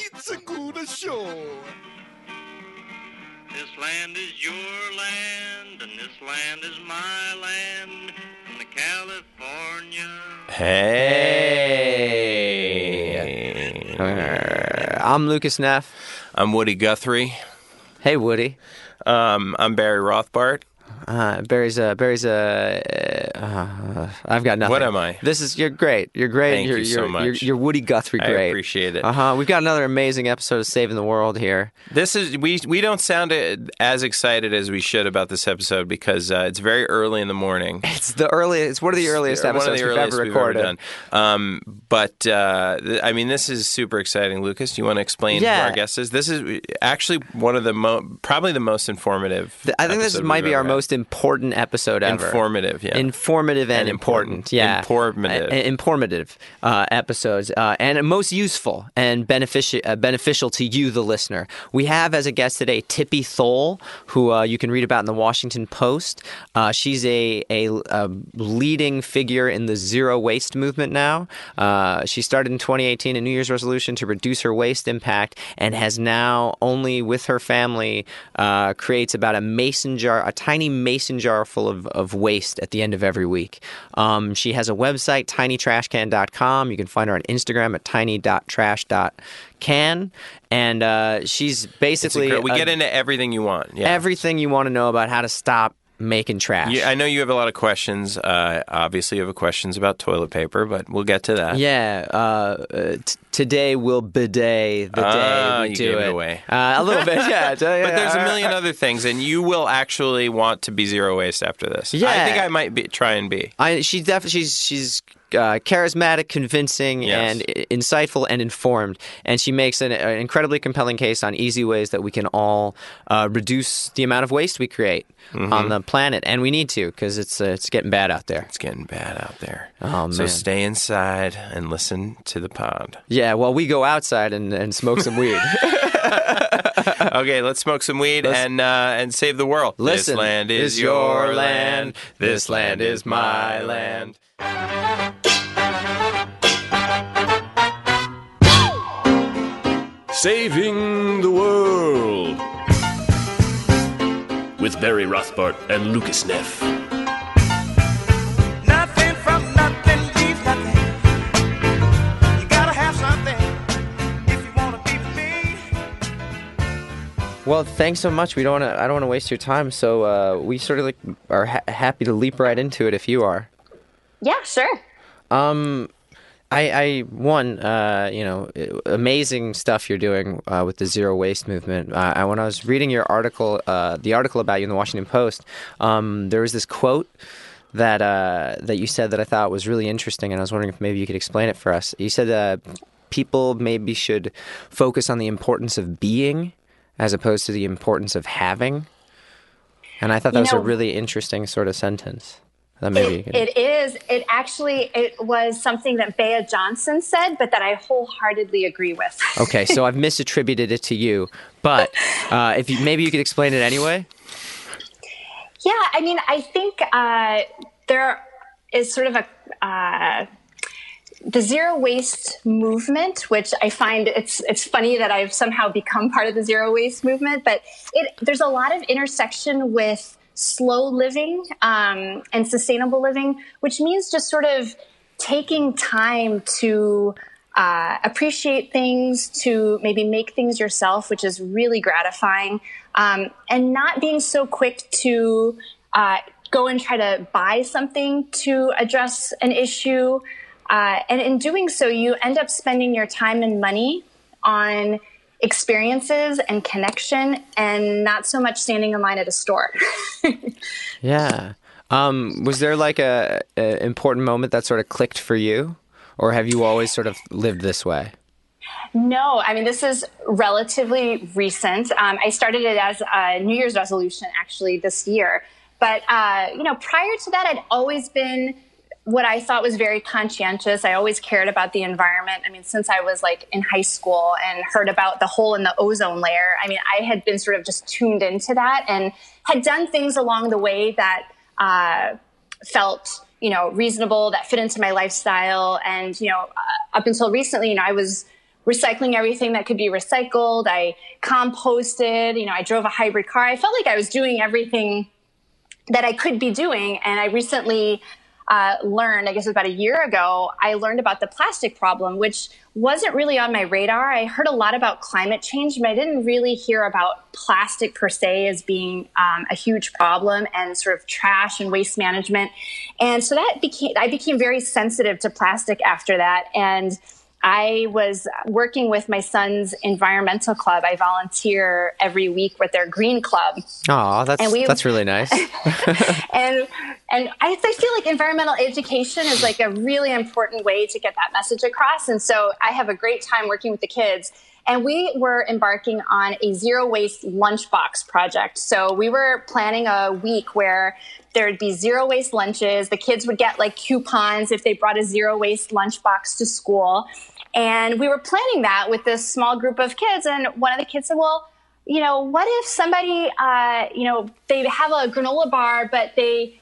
It's a good show. This land is your land, and this land is my land, from the California. Hey. I'm Lucas Neff. I'm Woody Guthrie. Hey, Woody. Um, I'm Barry Rothbart. Uh, Barry's a Barry's a. Uh, I've got nothing. What am I? This is you're great. You're great. Thank you're, you so you're, much. You're, you're Woody Guthrie. Great. I appreciate it. Uh huh. We've got another amazing episode of Saving the World here. This is we we don't sound uh, as excited as we should about this episode because uh, it's very early in the morning. It's the early. It's one of the earliest of episodes the we've ever we've recorded. Um, but uh, th- I mean, this is super exciting. Lucas, do you want to explain Yeah. who our guest is? This is actually one of the mo- probably the most informative. Th- I think this might be our had. most important episode ever. informative. Yeah. Informative and, And important. important. Yeah. Informative. Informative uh, episodes uh, and most useful and beneficial uh, beneficial to you, the listener. We have as a guest today Tippi Thole, who uh, you can read about in the Washington Post. Uh, she's a, a, a leading figure in the zero waste movement now. Uh, she started in 2018 a New Year's resolution to reduce her waste impact and has now only with her family uh, creates about a mason jar, a tiny mason jar full of, of waste at the end of every week. Um, she has a website, tinytrashcan.com. You can find her on Instagram at tiny.trash.can. And uh, she's basically we a- get into everything you want. Yeah. everything you want to know about how to stop making trash. You, I know you have a lot of questions. Uh, obviously, you have questions about toilet paper, but we'll get to that. Yeah, uh, uh, t- today will bidet the Ah, day we you do gave it away. Uh, a little bit, yeah. But there's a million other things, and you will actually want to be zero waste after this. Yeah. I think I might be, try and be. I, she's definitely she's she's uh, charismatic, convincing, Yes. and insightful and informed, and she makes an, an incredibly compelling case on easy ways that we can all uh, reduce the amount of waste we create Mm-hmm. on the planet, and we need to because it's uh, it's getting bad out there. It's getting bad out there. Oh, so man. stay inside and listen to the pod. Yeah, well, we go outside and, and smoke some weed. okay, let's smoke some weed and uh, and save the world. Listen, this land is is your your land. land. This land is my land. Saving the World with Barry Rothbart and Lucas Neff. Well, thanks so much. We don't want to. I don't want to waste your time. So uh, we sort of like are ha- happy to leap right into it if you are. Yeah, sure. Um, I, I one, uh, you know, amazing stuff you're doing uh, with the zero waste movement. Uh, I, when I was reading your article, uh, the article about you in the Washington Post, um, there was this quote that uh, that you said that I thought was really interesting, and I was wondering if maybe you could explain it for us. You said uh, people maybe should focus on the importance of being as opposed to the importance of having, and I thought that You was a really interesting sort of sentence. That maybe you It, it is. It actually it was something that Bea Johnson said, but that I wholeheartedly agree with. Okay, so I've misattributed it to you, but uh, if you, maybe you could explain it anyway. Yeah, I mean, I think uh, there is sort of a uh, the zero waste movement, which I find it's it's funny that I've somehow become part of the zero waste movement, but it there's a lot of intersection with slow living um, and sustainable living, which means just sort of taking time to uh, appreciate things, to maybe make things yourself, which is really gratifying, um, and not being so quick to uh, go and try to buy something to address an issue. Uh, and in doing so, you end up spending your time and money on experiences and connection and not so much standing in line at a store. Yeah. Um, was there like a, a important moment that sort of clicked for you, or have you always sort of lived this way? No, I mean, this is relatively recent. Um, I started it as a New Year's resolution actually this year. But, uh, you know, prior to that, I'd always been what I thought was very conscientious. I always cared about the environment. I mean, since I was like in high school and heard about the hole in the ozone layer, I mean, I had been sort of just tuned into that and had done things along the way that uh, felt, you know, reasonable, that fit into my lifestyle. And, you know, uh, up until recently, you know, I was recycling everything that could be recycled. I composted, you know, I drove a hybrid car. I felt like I was doing everything that I could be doing. And I recently uh, learned, I guess it was about a year ago, I learned about the plastic problem, which wasn't really on my radar. I heard a lot about climate change, but I didn't really hear about plastic per se as being um, a huge problem and sort of trash and waste management. And so that became, I became very sensitive to plastic after that. And I was working with my son's environmental club. I volunteer every week with their green club. Oh, that's we- that's really nice. and and I, I feel like environmental education is like a really important way to get that message across. And so I have a great time working with the kids. And we were embarking on a zero waste lunchbox project. So we were planning a week where there would be zero waste lunches. The kids would get like coupons if they brought a zero waste lunchbox to school. And we were planning that with this small group of kids. And one of the kids said, Well, you know, what if somebody, uh, you know, they have a granola bar, but they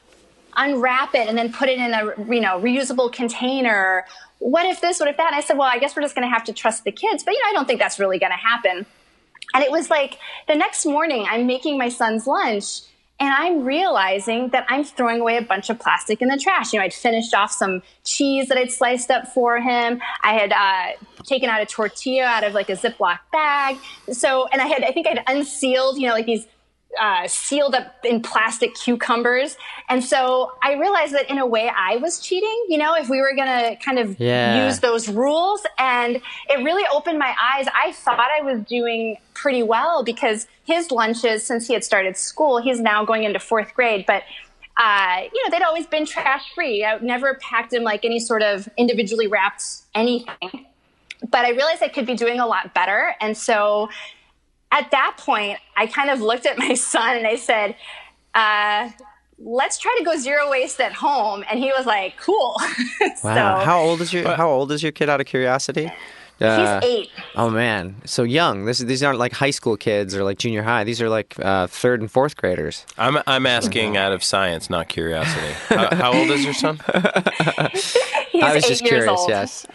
unwrap it and then put it in a you know reusable container what if this what if that and i said well i guess we're just going to have to trust the kids but you know i don't think that's really going to happen and it was like the next morning i'm making my son's lunch and i'm realizing that i'm throwing away a bunch of plastic in the trash. You know i'd finished off some cheese that i'd sliced up for him. I had uh, taken out a tortilla out of like a ziploc bag. So and i had i think i'd unsealed you know like these uh, sealed up in plastic cucumbers. And so I realized that in a way I was cheating, you know, if we were going to kind of Yeah. use those rules. And it really opened my eyes. I thought I was doing pretty well because his lunches, since he had started school, he's now going into fourth grade, but uh, you know, they'd always been trash free. I never packed him like any sort of individually wrapped anything. But I realized I could be doing a lot better. And so at that point, I kind of looked at my son and I said, uh, let's try to go zero waste at home. And he was like, cool. Wow. so how old is your How old is your kid? Out of curiosity. Uh, he's eight. Oh man, so young. This these aren't like high school kids or like junior high. These are like uh, third and fourth graders. I'm I'm asking out of science, not curiosity. how, how old is your son? He's I was eight just years curious. old. Yes.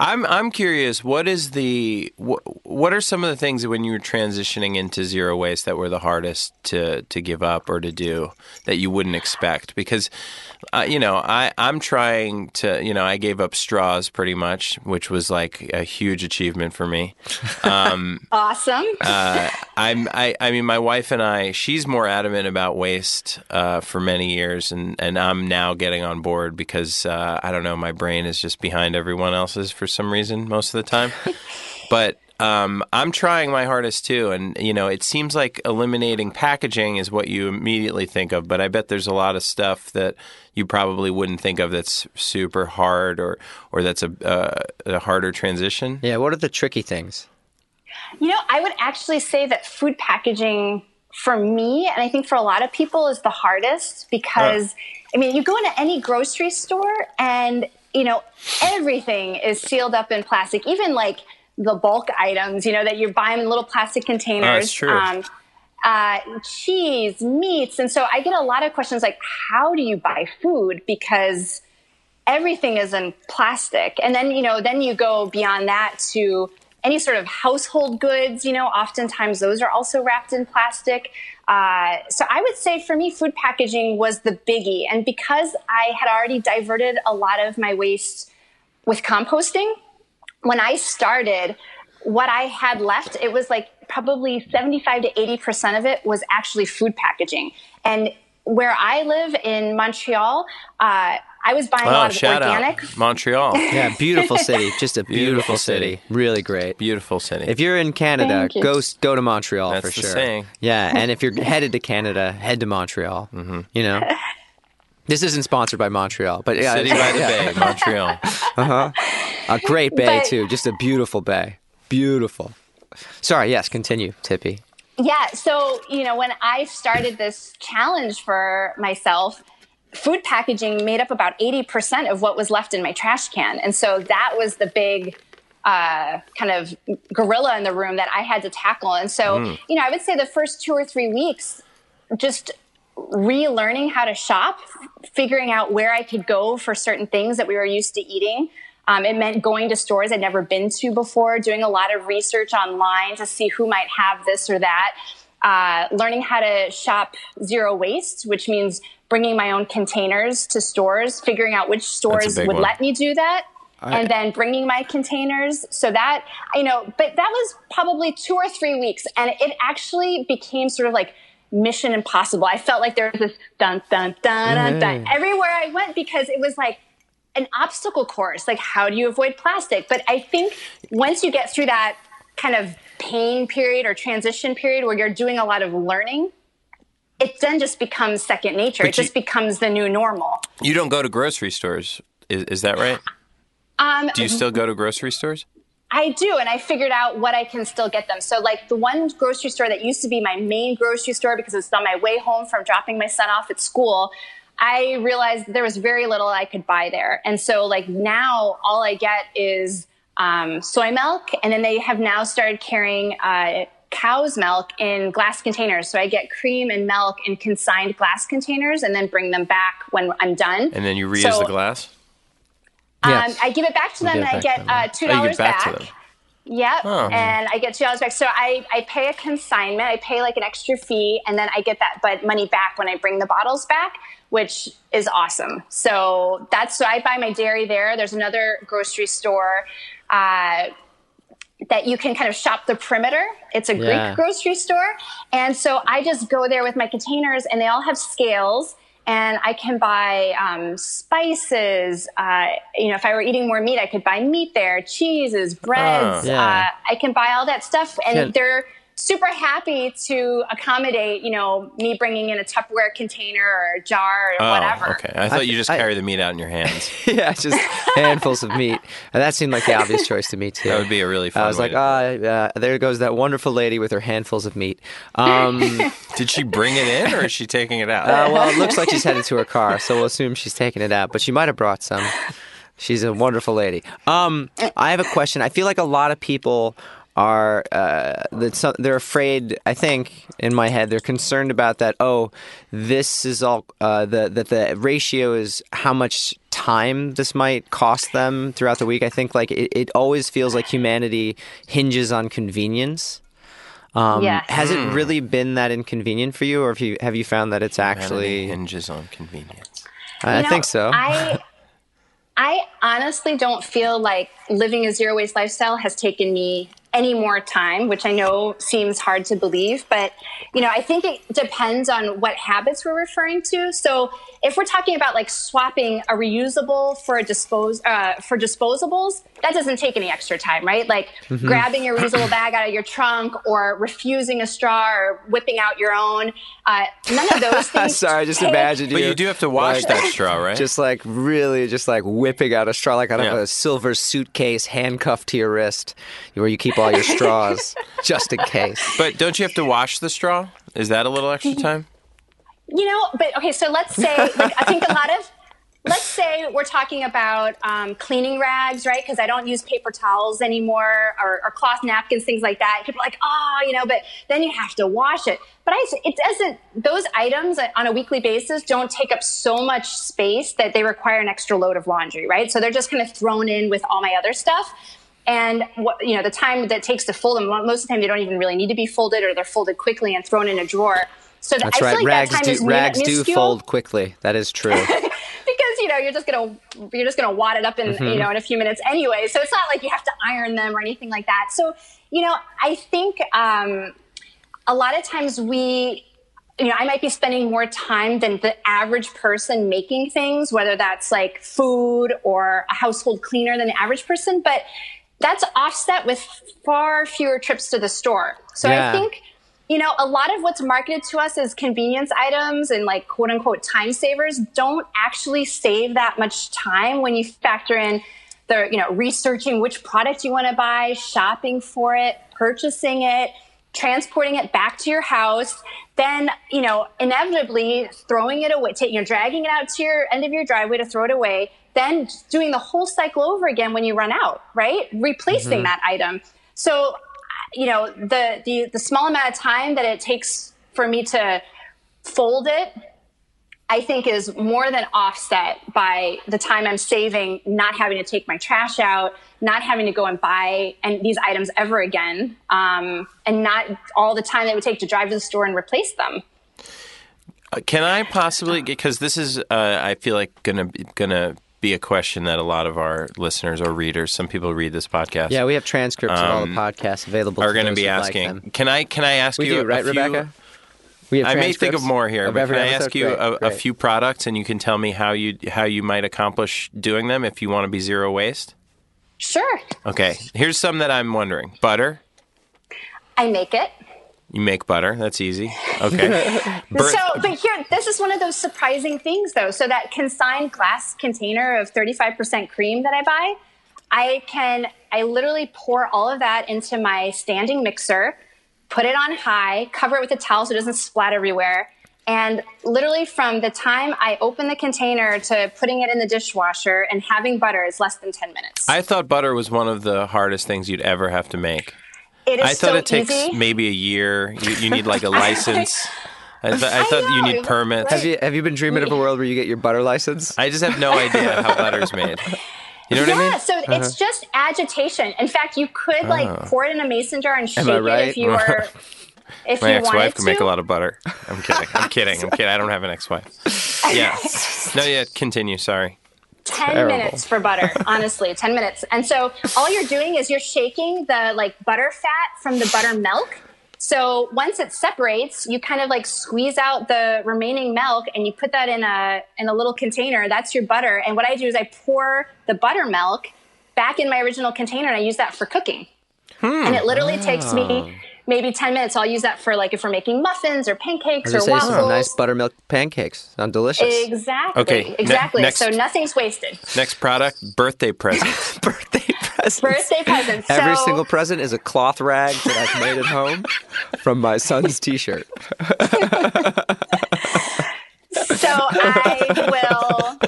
I'm I'm curious. What is the what, what are some of the things when you were transitioning into zero waste that were the hardest to to give up or to do that you wouldn't expect? Because uh, you know, I I'm trying to you know I gave up straws pretty much, which was like a huge achievement for me. Awesome. Uh, I'm I, I mean my wife and I she's more adamant about waste uh, for many years and, and I'm now getting on board because uh, I don't know my brain is just behind everyone else's for some reason most of the time but um, I'm trying my hardest too and you know it seems like eliminating packaging is what you immediately think of but I bet there's a lot of stuff that you probably wouldn't think of that's super hard or or that's a, uh, a harder transition Yeah. What are the tricky things? You know, I would actually say that food packaging for me, and I think for a lot of people, is the hardest because, I mean, you go into any grocery store and, you know, everything is sealed up in plastic, even like the bulk items, you know, that you're buying in little plastic containers. that's true. Um, uh, cheese, meats. And so I get a lot of questions like, how do you buy food? Because everything is in plastic. And then, you know, then you go beyond that to any sort of household goods, you know, oftentimes those are also wrapped in plastic. Uh, so I would say for me, food packaging was the biggie. And because I had already diverted a lot of my waste with composting, when I started, what I had left, it was like probably 75 to 80% of it was actually food packaging. And where I live in Montreal, uh, I was buying a oh lot of shout organic. out Montreal Yeah, beautiful city. Just a beautiful, Beautiful city. city. Really great. beautiful city If you're in Canada, you. go go to Montreal That's for the sure. saying. Yeah, and if you're headed to Canada, head to Montreal. Mm-hmm. You know, this isn't sponsored by Montreal, but yeah, City by the Bay, Montreal. A great bay But- too. Just a beautiful bay. Beautiful. Sorry. Yes. Continue, Tippi. Yeah. So, you know, when I started this challenge for myself, food packaging made up about 80% of what was left in my trash can. And so that was the big uh, kind of gorilla in the room that I had to tackle. And so, you know, I would say the first two or three weeks, just relearning how to shop, figuring out where I could go for certain things that we were used to eating. Um, it meant going to stores I'd never been to before, doing a lot of research online to see who might have this or that, uh, learning how to shop zero waste, which means bringing my own containers to stores, figuring out which stores would one. let me do that. and then bringing my containers so that you know but that was probably two or three weeks and it actually became sort of like mission impossible i felt like there was this dun dun dun dun, dun everywhere i went because it was like an obstacle course like how do you avoid plastic but i think once you get through that kind of pain period or transition period where you're doing a lot of learning it then just becomes second nature But it you- just becomes the new normal You don't go to grocery stores. Is, is that right? um, Do you still go to grocery stores? I do, and I figured out what I can still get them. So, like the one grocery store that used to be my main grocery store because it was on my way home from dropping my son off at school, I realized there was very little I could buy there. And so, like now, all I get is um, soy milk, and then they have now started carrying uh, cow's milk in glass containers. So I get cream and milk in consigned glass containers, and then bring them back when I'm done. And then you reuse So- the glass? Yes. Um, I give it back to them, give and I get to them. uh, two Oh, you dollars give back back. to them. Yep, Oh. and I get two dollars back. So I, I pay a consignment. I pay like an extra fee, and then I get that but money back when I bring the bottles back, which is awesome. So that's so I buy my dairy there. There's another grocery store. Uh, that you can kind of shop the perimeter. It's a Greek grocery store. And so I just go there with my containers and they all have scales and I can buy um, spices. Uh, you know, if I were eating more meat, I could buy meat there, cheeses, breads. Oh. Yeah. uh, I can buy all that stuff. And Yeah. they're super happy to accommodate, you know, me bringing in a Tupperware container or a jar or Oh, whatever. okay. I thought I- you just I- carry the meat out in your hands. yeah, just handfuls of meat. And that seemed like the obvious choice to me too. That would be a really fun I was way like, to ah, uh, there goes that wonderful lady with her handfuls of meat. Um, uh, Did she bring it in or is she taking it out? well, it looks like she's headed to her car, so we'll assume she's taking it out. But she might have brought some. She's a wonderful lady. Um, I have a question. I feel like a lot of people are uh, that some, they're afraid. I think in my head they're concerned about that. Oh, this is all uh, the that the ratio is how much time this might cost them throughout the week. I think like it, it always feels like humanity hinges on convenience. Um, Yes. Has Hmm. it really been that inconvenient for you, or have you have you found that it's Humanity actually? hinges on convenience. I You know, think so. I I honestly don't feel like living a zero waste lifestyle has taken me any more time, which I know seems hard to believe, but you know, I think it depends on what habits we're referring to. So, if we're talking about like swapping a reusable for a dispose uh, for disposables, that doesn't take any extra time, right? Like Mm-hmm. grabbing a reusable bag out of your trunk or refusing a straw or whipping out your own. Uh, none of those things. Sorry, I just take- imagined But you. you do have to wash like, that straw, right? Just like really, just like whipping out a straw, like out of a silver suitcase handcuffed to your wrist, where you keep all your straws, just in case. but don't you have to wash the straw? Is that a little extra time? You know, but okay, so let's say, like, I think a lot of, let's say we're talking about um, cleaning rags, right? Because I don't use paper towels anymore or, or cloth napkins, things like that. People are like, oh, you know, but then you have to wash it. But I, it doesn't, those items on a weekly basis don't take up so much space that they require an extra load of laundry, right? So they're just kind of thrown in with all my other stuff. And what, you know, the time that takes to fold them, most of the time they don't even really need to be folded or they're folded quickly and thrown in a drawer. So th- That's I right. feel like rags that do rags do fold quickly. That is true. because you know you're just gonna you're just gonna wad it up in you know in a few minutes anyway. So it's not like you have to iron them or anything like that. So you know I think um, a lot of times we you know, I might be spending more time than the average person making things, whether that's like food or a household cleaner than the average person, but that's offset with far fewer trips to the store. So Yeah. I think, you know, a lot of what's marketed to us as convenience items and like quote unquote time savers don't actually save that much time when you factor in the, you know, researching which product you want to buy, shopping for it, purchasing it, transporting it back to your house, then, you know, inevitably throwing it away, taking, you know, dragging it out to your end of your driveway to throw it away, then doing the whole cycle over again when you run out, right? Replacing mm-hmm. that item. So, you know, the, the, the small amount of time that it takes for me to fold it I think is more than offset by the time I'm saving, not having to take my trash out, not having to go and buy and these items ever again, um, and not all the time that it would take to drive to the store and replace them. Uh, Can I possibly because this is uh, I feel like gonna gonna be a question that a lot of our listeners or readers, some people read this podcast, Yeah, we have transcripts of all the um, podcasts available. are going to be asking. them. can I can I ask we you do, right, few- Rebecca? We have I may think of more here, of but every can I episode? ask you Great, a, a few products and you can tell me how you how you might accomplish doing them if you want to be zero waste? Sure, Okay, here's some that I'm wondering. Butter. I make it. You make butter. That's easy. Okay. Birth- So, but here, this is one of those surprising things, though. So that consigned glass container of 35% cream that I buy, I can, I literally pour all of that into my standing mixer, put it on high, cover it with a towel so it doesn't splat everywhere. And literally from the time I open the container to putting it in the dishwasher and having butter is less than 10 minutes. I thought butter was one of the hardest things you'd ever have to make. It is I thought so it takes easy. maybe a year. You, you need like a license. I, th- I I thought you need permits. Have you have you been dreaming of a world where you get your butter license? I just have no idea how butter's made. You know what yeah, I mean? Yeah, so Uh-huh. it's just agitation. In fact, you could like pour it in a mason jar and shake I it if you were if My you ex-wife wanted can to. make a lot of butter. I'm kidding. I'm kidding. I'm kidding. I don't have an ex-wife. Yeah. No, yeah. Continue. Sorry. 10 Terrible. minutes for butter, honestly, 10 minutes. And so all you're doing is you're shaking the like butter fat from the buttermilk. So once it separates, you kind of like squeeze out the remaining milk and you put that in a in a little container. That's your butter. And what I do is I pour the buttermilk back in my original container and I use that for cooking. Hmm. And it literally takes me ah. Maybe 10 minutes. I'll use that for like if we're making muffins or pancakes or was say waffles. some nice buttermilk pancakes. Sound delicious. Exactly. Okay, ne- Exactly. next- So nothing's wasted. Next product: birthday present. birthday presents. Birthday presents. Every So- single present is a cloth rag that I've made at home from my son's T-shirt. So I will.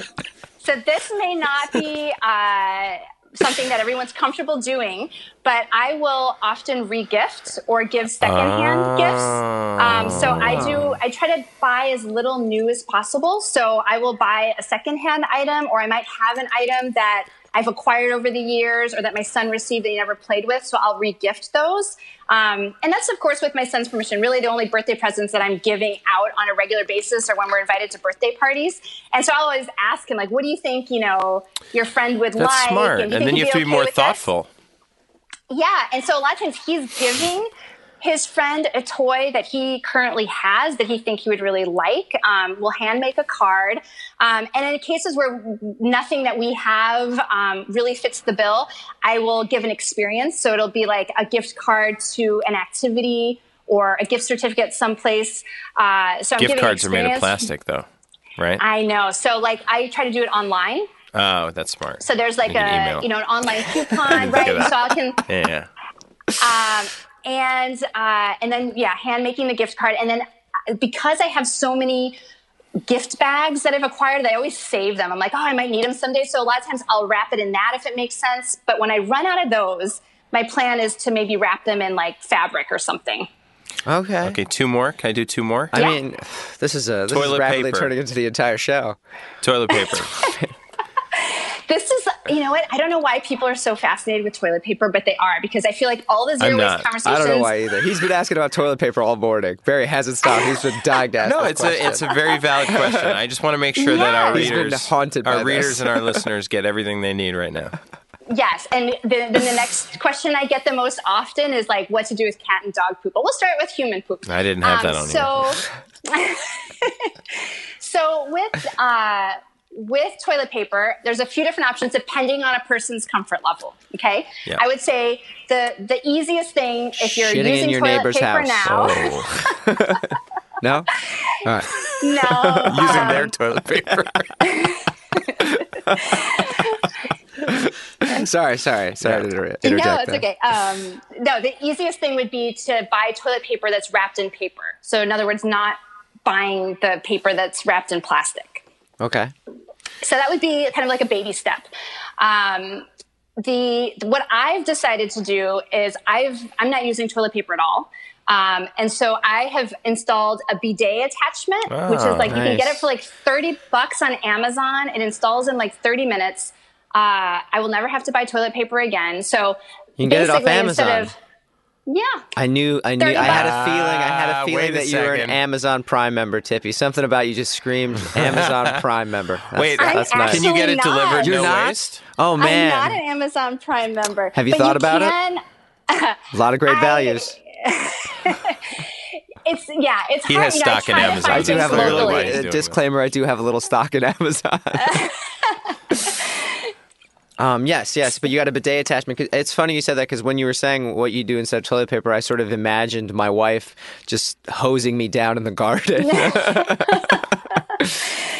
So this may not be uh, something that everyone's comfortable doing, but I will often regift or give secondhand gifts. Um, so I do. I try to buy as little new as possible. So I will buy a secondhand item, or I might have an item that I've acquired over the years, or that my son received that he never played with. So I'll regift those. Um, and that's of course with my son's permission. Really, the only birthday presents that I'm giving out on a regular basis are when we're invited to birthday parties. And so I'll always ask him, like, "What do you think? You know, your friend would That's like?" smart. And, And, then you have to be okay more with this?" thoughtful. Yeah, and so a lot of times he's giving his friend a toy that he currently has that he think he would really like. Um, we'll hand make a card, um, and in cases where nothing that we have um, really fits the bill, I will give an experience. So it'll be like a gift card to an activity or a gift certificate someplace. Uh, so I'm Gift cards are made of plastic, though, right? I know. So like I try to do it online. oh, that's smart. So there's like You a email. you know an online coupon, right? So I can Yeah. um, and uh, and then yeah, hand making the gift card, and then uh, because I have so many gift bags that I've acquired, I always save them. I'm like, oh, I might need them someday. So a lot of times I'll wrap it in that if it makes sense. But when I run out of those, my plan is to maybe wrap them in like fabric or something. Okay. Okay, two more. Can I do two more? I Yeah. mean, this is a this Toilet is rapidly paper. turning into the entire show. Toilet paper. This is, you know what? I don't know why people are so fascinated with toilet paper, but they are because I feel like all the 0 I'm waste not. conversations. I don't know why either. He's been asking about toilet paper all morning. Barry hasn't stopped. He's been dying to ask No, that it's question. a it's a very valid question. I just want to make sure that our Yes. He's been readers, haunted by our this. readers and our listeners get everything they need right now. Yes, and then, then the next question I get the most often is like, what to do with cat and dog poop? But we'll start with human poop. I didn't have Um, that on here. so, so with uh, with toilet paper, there's a few different options depending on a person's comfort level. Okay, Yeah. I would say the the easiest thing if you're Shitting in using your toilet neighbor's paper house. now, no. All right. no, Using um, their toilet paper. Sorry, sorry, sorry to inter- interject. No, it's there. okay. Um, no, the easiest thing would be to buy toilet paper that's wrapped in paper. So, in other words, not buying the paper that's wrapped in plastic. Okay. So that would be kind of like a baby step. Um, the what I've decided to do is I've I'm not using toilet paper at all. Um, and so I have installed a bidet attachment, which is Oh, like you can get it for like 30 bucks on Amazon. It installs in like 30 minutes. Uh, I will never have to buy toilet paper again. So You can get it off Amazon. of- yeah. I knew, I knew, I had a feeling, I had Ah, a feeling wait a that you were an. Amazon Prime member, Tippi. Something about you just screamed Amazon Prime member. That's, Wait, I'm that's nice. can you get it Actually delivered You're not? waste? Oh man, I'm not an Amazon Prime member. Have you but thought about it? can, a lot of great I- values. It's yeah, it's He hard. has you know, stock in to Amazon. I do have a little why locally. he's uh, disclaimer. I do have a little stock in Amazon. Um, yes, yes, but you got a bidet attachment. It's funny you said that because when you were saying what you do instead of toilet paper, I sort of imagined my wife just hosing me down in the garden.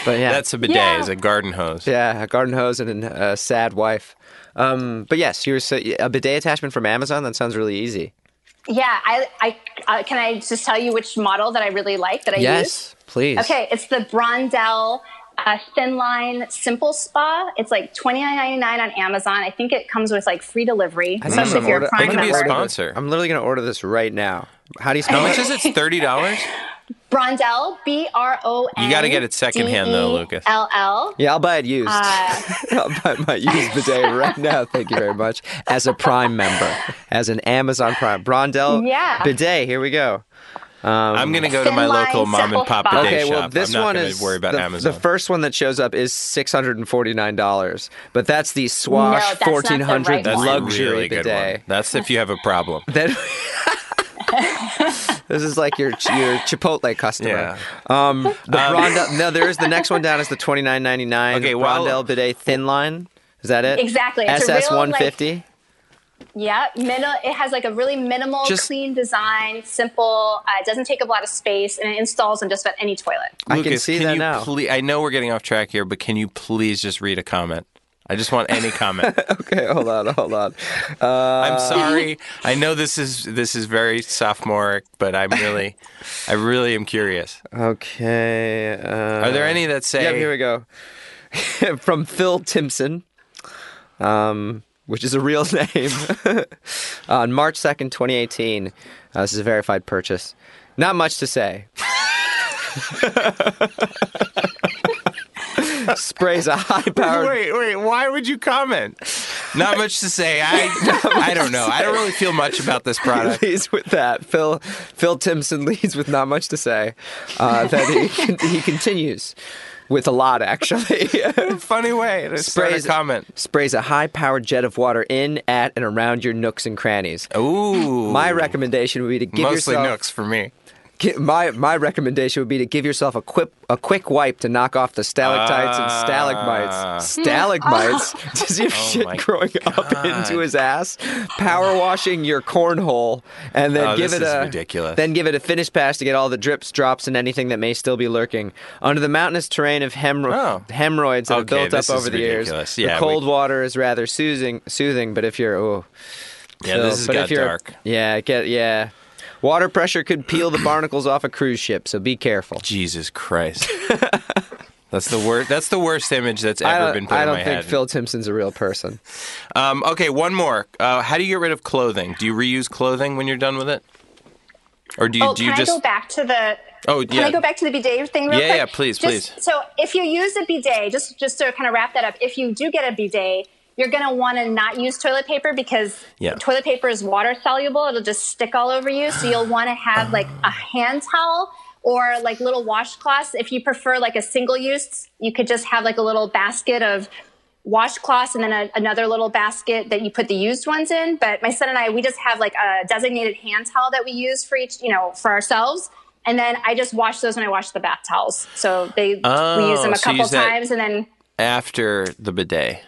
but yeah, That's a bidet, Yeah. is a garden hose. yeah, a garden hose and a sad wife. Um, but yes, you were so, a bidet attachment from Amazon. That sounds really easy. Yeah, I, I uh, can I just tell you which model that I really like that I use. Yes, please. Okay, it's the Brondell uh, Thin Line Simple Spa. It's like twenty nine ninety nine on Amazon. I think it comes with like free delivery, I especially if you're gonna a Prime They can be a member. sponsor. I'm literally going to order this right now. How do you spell How much it? is it? Thirty dollars? Brondell, B R O N. You gotta get it secondhand, though, Lucas. L L. Yeah, I'll buy it used. Uh, I'll buy my used bidet right now. Thank you very much. As a Prime member, as an Amazon Prime, Brondell Yeah. bidet. Here we go. I'm gonna go to my local mom and pop spot. bidet Okay, well, shop. this I'm not one gonna is worry about the, Amazon. the first one that shows up is six hundred and forty nine dollars, but that's the No, Swash that's not the fourteen hundred right That's luxury really good bidet. one. That's if you have a problem. Then this is like your your Chipotle customer. Yeah. Um, the Brondell. No, there is the next one down is the twenty nine ninety nine. Okay, well- bidet thin line. Is that it? Exactly. It's SS real, one like- fifty. Yeah, minimal. It has like a really minimal, Just- clean design, simple. Uh, it doesn't take up a lot of space, and it installs on just about any toilet. I can see can that you now. ple- I know we're getting off track here, but can you please just read a comment? I just want any comment. Okay, hold on, hold on. I'm sorry. I know this is this is very sophomoric, but I'm really, I really am curious. Okay. Uh, Are there any that say? Yeah, here we go. From Phil Timpson, um, which is a real name. On March 2nd, 2018, uh, this is a verified purchase. Not much to say. Sprays a high powered. Wait, wait. Why would you comment? Not much to say. I, I don't know. I don't really feel much about this product. leads with that. Phil Phil Timpson leads with not much to say. Uh, that he, he continues with a lot actually. Funny way to start a Sprays- comment. Sprays a high-powered jet of water in, at, and around your nooks and crannies. Ooh, My recommendation would be to give yourself mostly yourself. nooks for me. Gi- my my recommendation would be to give yourself a quick a quick wipe to knock off the stalactites and Ah. stalagmites. Stalagmites. Does he have shit my growing up into his ass? Power washing your cornhole and then Oh, give this it is a ridiculous. Then give it a finish pass to get all the drips, drops, and anything that may still be lurking under the mountainous terrain of hemorrho- Oh. hemorrhoids that have built up this is over the years. ridiculous. the cold we- water is rather soothing, soothing. But if you're oh, Yeah, Phil, this has but got if you're, dark. Yeah, get yeah. Water pressure could peel the barnacles off a cruise ship, so be careful. Jesus Christ. That's the worst. That's the worst image that's I ever don't, been put I in don't my think. Phil Timpson's a real person. Um, okay, one more. Uh, how do you get rid of clothing? Do you reuse clothing when you're done with it, or do you oh, do you can just? I go back to the? Oh, Can yeah. I go back to the bidet thing real Yeah, quick? yeah, please, Just- please. So if you use a bidet, just just to kind of wrap that up, if you do get a bidet, you're going to want to not use toilet paper because Yeah. toilet paper is water soluble. It'll just stick all over you. So you'll want to have like a hand towel or like little washcloths. If you prefer like a single use, you could just have like a little basket of washcloths and then a, another little basket that you put the used ones in. But my son and I, we just have like a designated hand towel that we use for each, you know, for ourselves. And then I just wash those when I wash the bath towels. So they we use oh, them Oh, a so couple times and then after the bidet.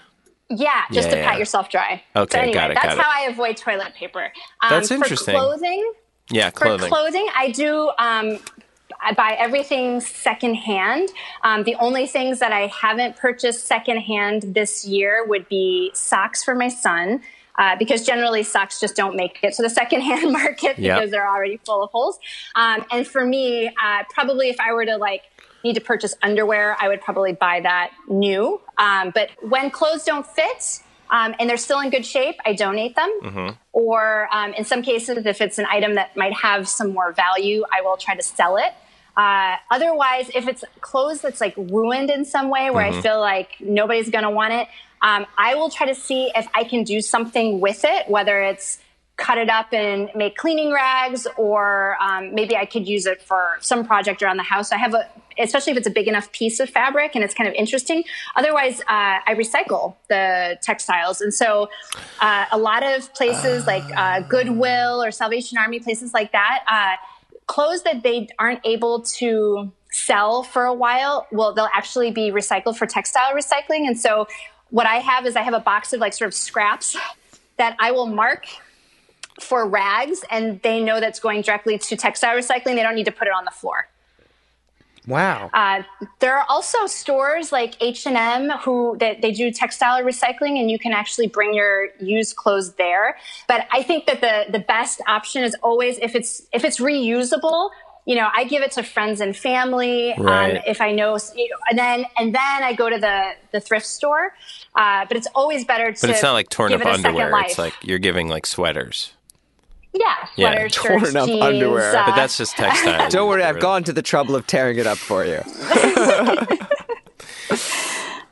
Yeah, just Yeah, to yeah. pat yourself dry. Okay, so anyway, got it, that's got it. how I avoid toilet paper. Um, That's for interesting. clothing, Yeah, clothing. for clothing. I do. Um, I buy everything secondhand. Um, the only things that I haven't purchased secondhand this year would be socks for my son. Uh, because generally socks just don't make it to the secondhand market Yep. because they're already full of holes. Um, and for me, uh, probably if I were to like need to purchase underwear, I would probably buy that new. Um, but when clothes don't fit, um, and they're still in good shape, I donate them. Or um, in some cases, if it's an item that might have some more value, I will try to sell it. Uh, otherwise, if it's clothes that's like ruined in some way where I feel like nobody's going to want it, um, I will try to see if I can do something with it, whether it's cut it up and make cleaning rags, or um, maybe I could use it for some project around the house. I have a, especially if it's a big enough piece of fabric and it's kind of interesting. Otherwise, uh, I recycle the textiles, and so uh, a lot of places like uh, Goodwill or Salvation Army, places like that, uh, clothes that they aren't able to sell for a while, well, they'll actually be recycled for textile recycling. And so, what I have is I have a box of like sort of scraps that I will mark for rags and they know that's going directly to textile recycling. They don't need to put it on the floor. Wow. Uh, there are also stores like H&M who that they do textile recycling and you can actually bring your used clothes there. But I think that the, the best option is always if it's, if it's reusable, you know, I give it to friends and family. Right. Um, if I know, you know, and then, and then I go to the, the thrift store. Uh, but it's always better to But it's not like torn up it a second underwear. It's like you're giving like sweaters. Yeah, Yeah. Torn shirts, up jeans, underwear. uh, But that's just textile. Don't worry, I've gone to the trouble of tearing it up for you.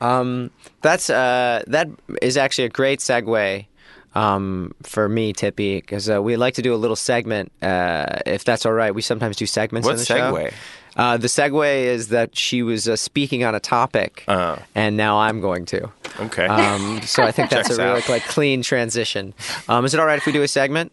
um, that's uh, that is actually a great segue um, for me, Tippi, because uh, we like to do a little segment. Uh, if that's all right, we sometimes do segments What in the segue? show. Uh, the segue is that she was uh, speaking on a topic, Oh. and now I'm going to. Okay. Um, so I think that's Checks a really out. like clean transition. Um, is it all right if we do a segment?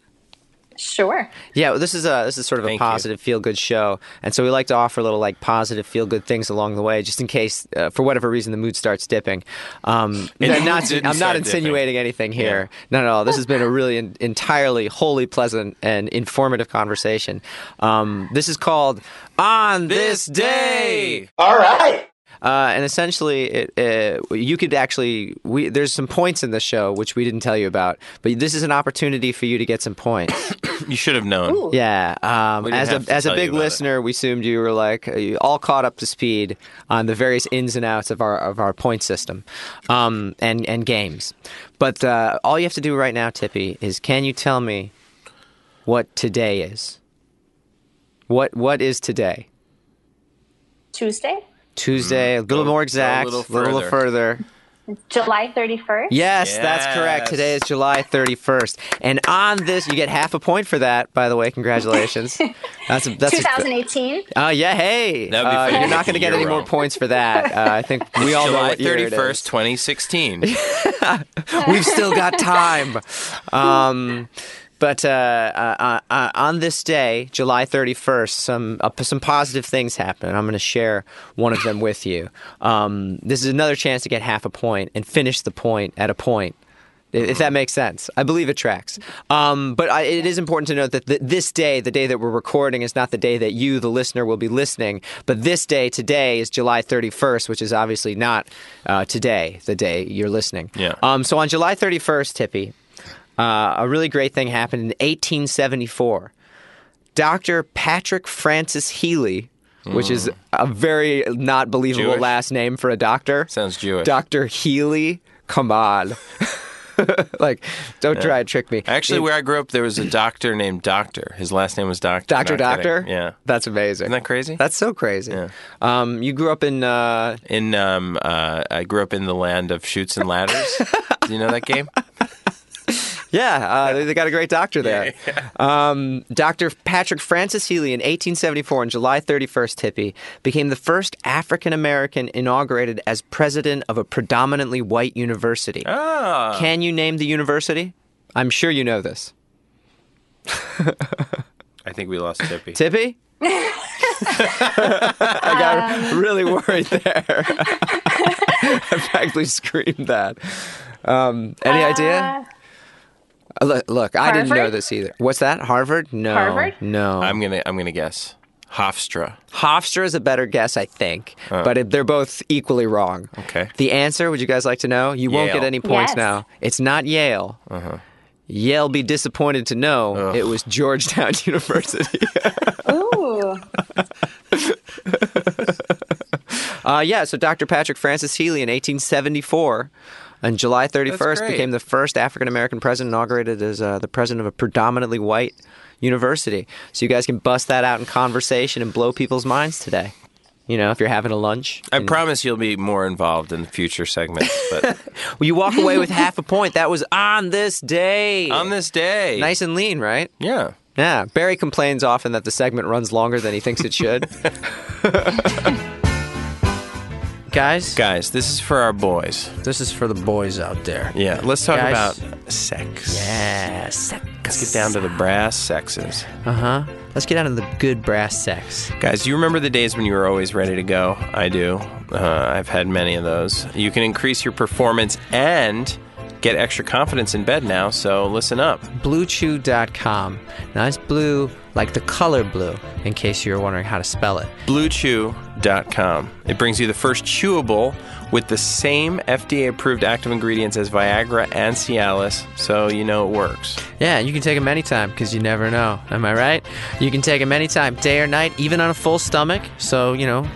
Sure. Yeah, well, this is a this is sort of Thank a positive feel good show, and so we like to offer little like positive feel good things along the way, just in case uh, for whatever reason the mood starts dipping. Um, And I'm not I'm not start insinuating anything here. Not at all. This has been a really en- entirely wholly pleasant and informative conversation. Um, this is called on this day. All right. Uh, and essentially, it, uh, you could actually we there's some points in the show which we didn't tell you about, but this is an opportunity for you to get some points. you should have known. Yeah, um, as a as a big about it. listener, we assumed you were like uh, you all caught up to speed on the various ins and outs of our of our point system, um, and and games. But uh, all you have to do right now, Tippi, is can you tell me what today is? What what is today? Tuesday, Tuesday, a little Go- more exact, a exact, little little further. further. July 31st. Yes, that's correct. Today is July 31st, and on this, you get half a point for that. By the way, congratulations. That's a, that's 2018. Oh yeah, hey! That'd be Uh, you're not going to get any more points for that. Uh, I think we all know July what year thirty first, is. twenty sixteen. We've still got time. Um, but uh, uh, uh, on this day, July 31st, some uh, some positive things happened. I'm going to share one of them with you. Um, this is another chance to get half a point and finish the point at a point. If that makes sense, I believe it tracks. Um, but I, it is important to note that th- this day, the day that we're recording, is not the day that you, the listener, will be listening. But this day, today, is July 31st, which is obviously not uh, today, the day you're listening. Yeah. Um, so on July 31st, Tippi, uh, a really great thing happened in 1874. Dr. Patrick Francis Healy, which is a very not believable Jewish? last name for a doctor. Sounds Jewish. Dr. Healy, come on. like, don't try to trick me. Actually, where I grew up, there was a doctor named Doctor. His last name was Doctor. Doctor Not kidding. Doctor? Yeah. That's amazing. Isn't that crazy? That's so crazy. Yeah. Um, you grew up in uh, In um, uh, I grew up in the land of Chutes and ladders. Do you know that game? Yeah, uh, they- they got a great doctor there. Um, Dr. Patrick Francis Healy in 1874 on July 31st, Tippi, became the first African American inaugurated as president of a predominantly white university. Ah, Can you name the university? I'm sure you know this. I think we lost Tippi. Tippi? I got really worried there. I practically screamed that. Um, any idea? Uh, Look, look, I didn't know this either. What's that? Harvard? No. Harvard? No. I'm gonna I'm gonna guess Hofstra. Hofstra is a better guess, I think, but it, they're both equally wrong. Okay. The answer, would you guys like to know? You won't get any points Yes. now. It's not Yale. Uh-huh. Yale be disappointed to know it was Georgetown University. Ooh. uh, yeah, so Dr. Patrick Francis Healy in 1874 And July 31st became the first African American president inaugurated as uh, the president of a predominantly white university. So you guys can bust that out in conversation and blow people's minds today. You know, if you're having a lunch. I and- promise you'll be more involved in the future segments. But Well, you walk away with half a point. That was on this day. on this day, Nice and lean, right? yeah. Yeah. Barry complains often that the segment runs longer than he thinks it should. Guys, Guys, this is for our boys. this is for the boys out there. Yeah, let's talk Guys. about sex. Yeah, sex. Let's get down to the brass sexes. Uh huh. Let's get down to the good brass sex. Guys, you remember the days when you were always ready to go? I do. Uh, I've had many of those. You can increase your performance and get extra confidence in bed now, so listen up. BlueChew.com. Now it's blue like the color blue, in case you're wondering how to spell it. BlueChew.com. It brings you the first chewable with the same FDA approved active ingredients as Viagra and Cialis, so you know it works. Yeah, you can take them anytime because you never know. Am I right? You can take them anytime, day or night, even on a full stomach. So, you know,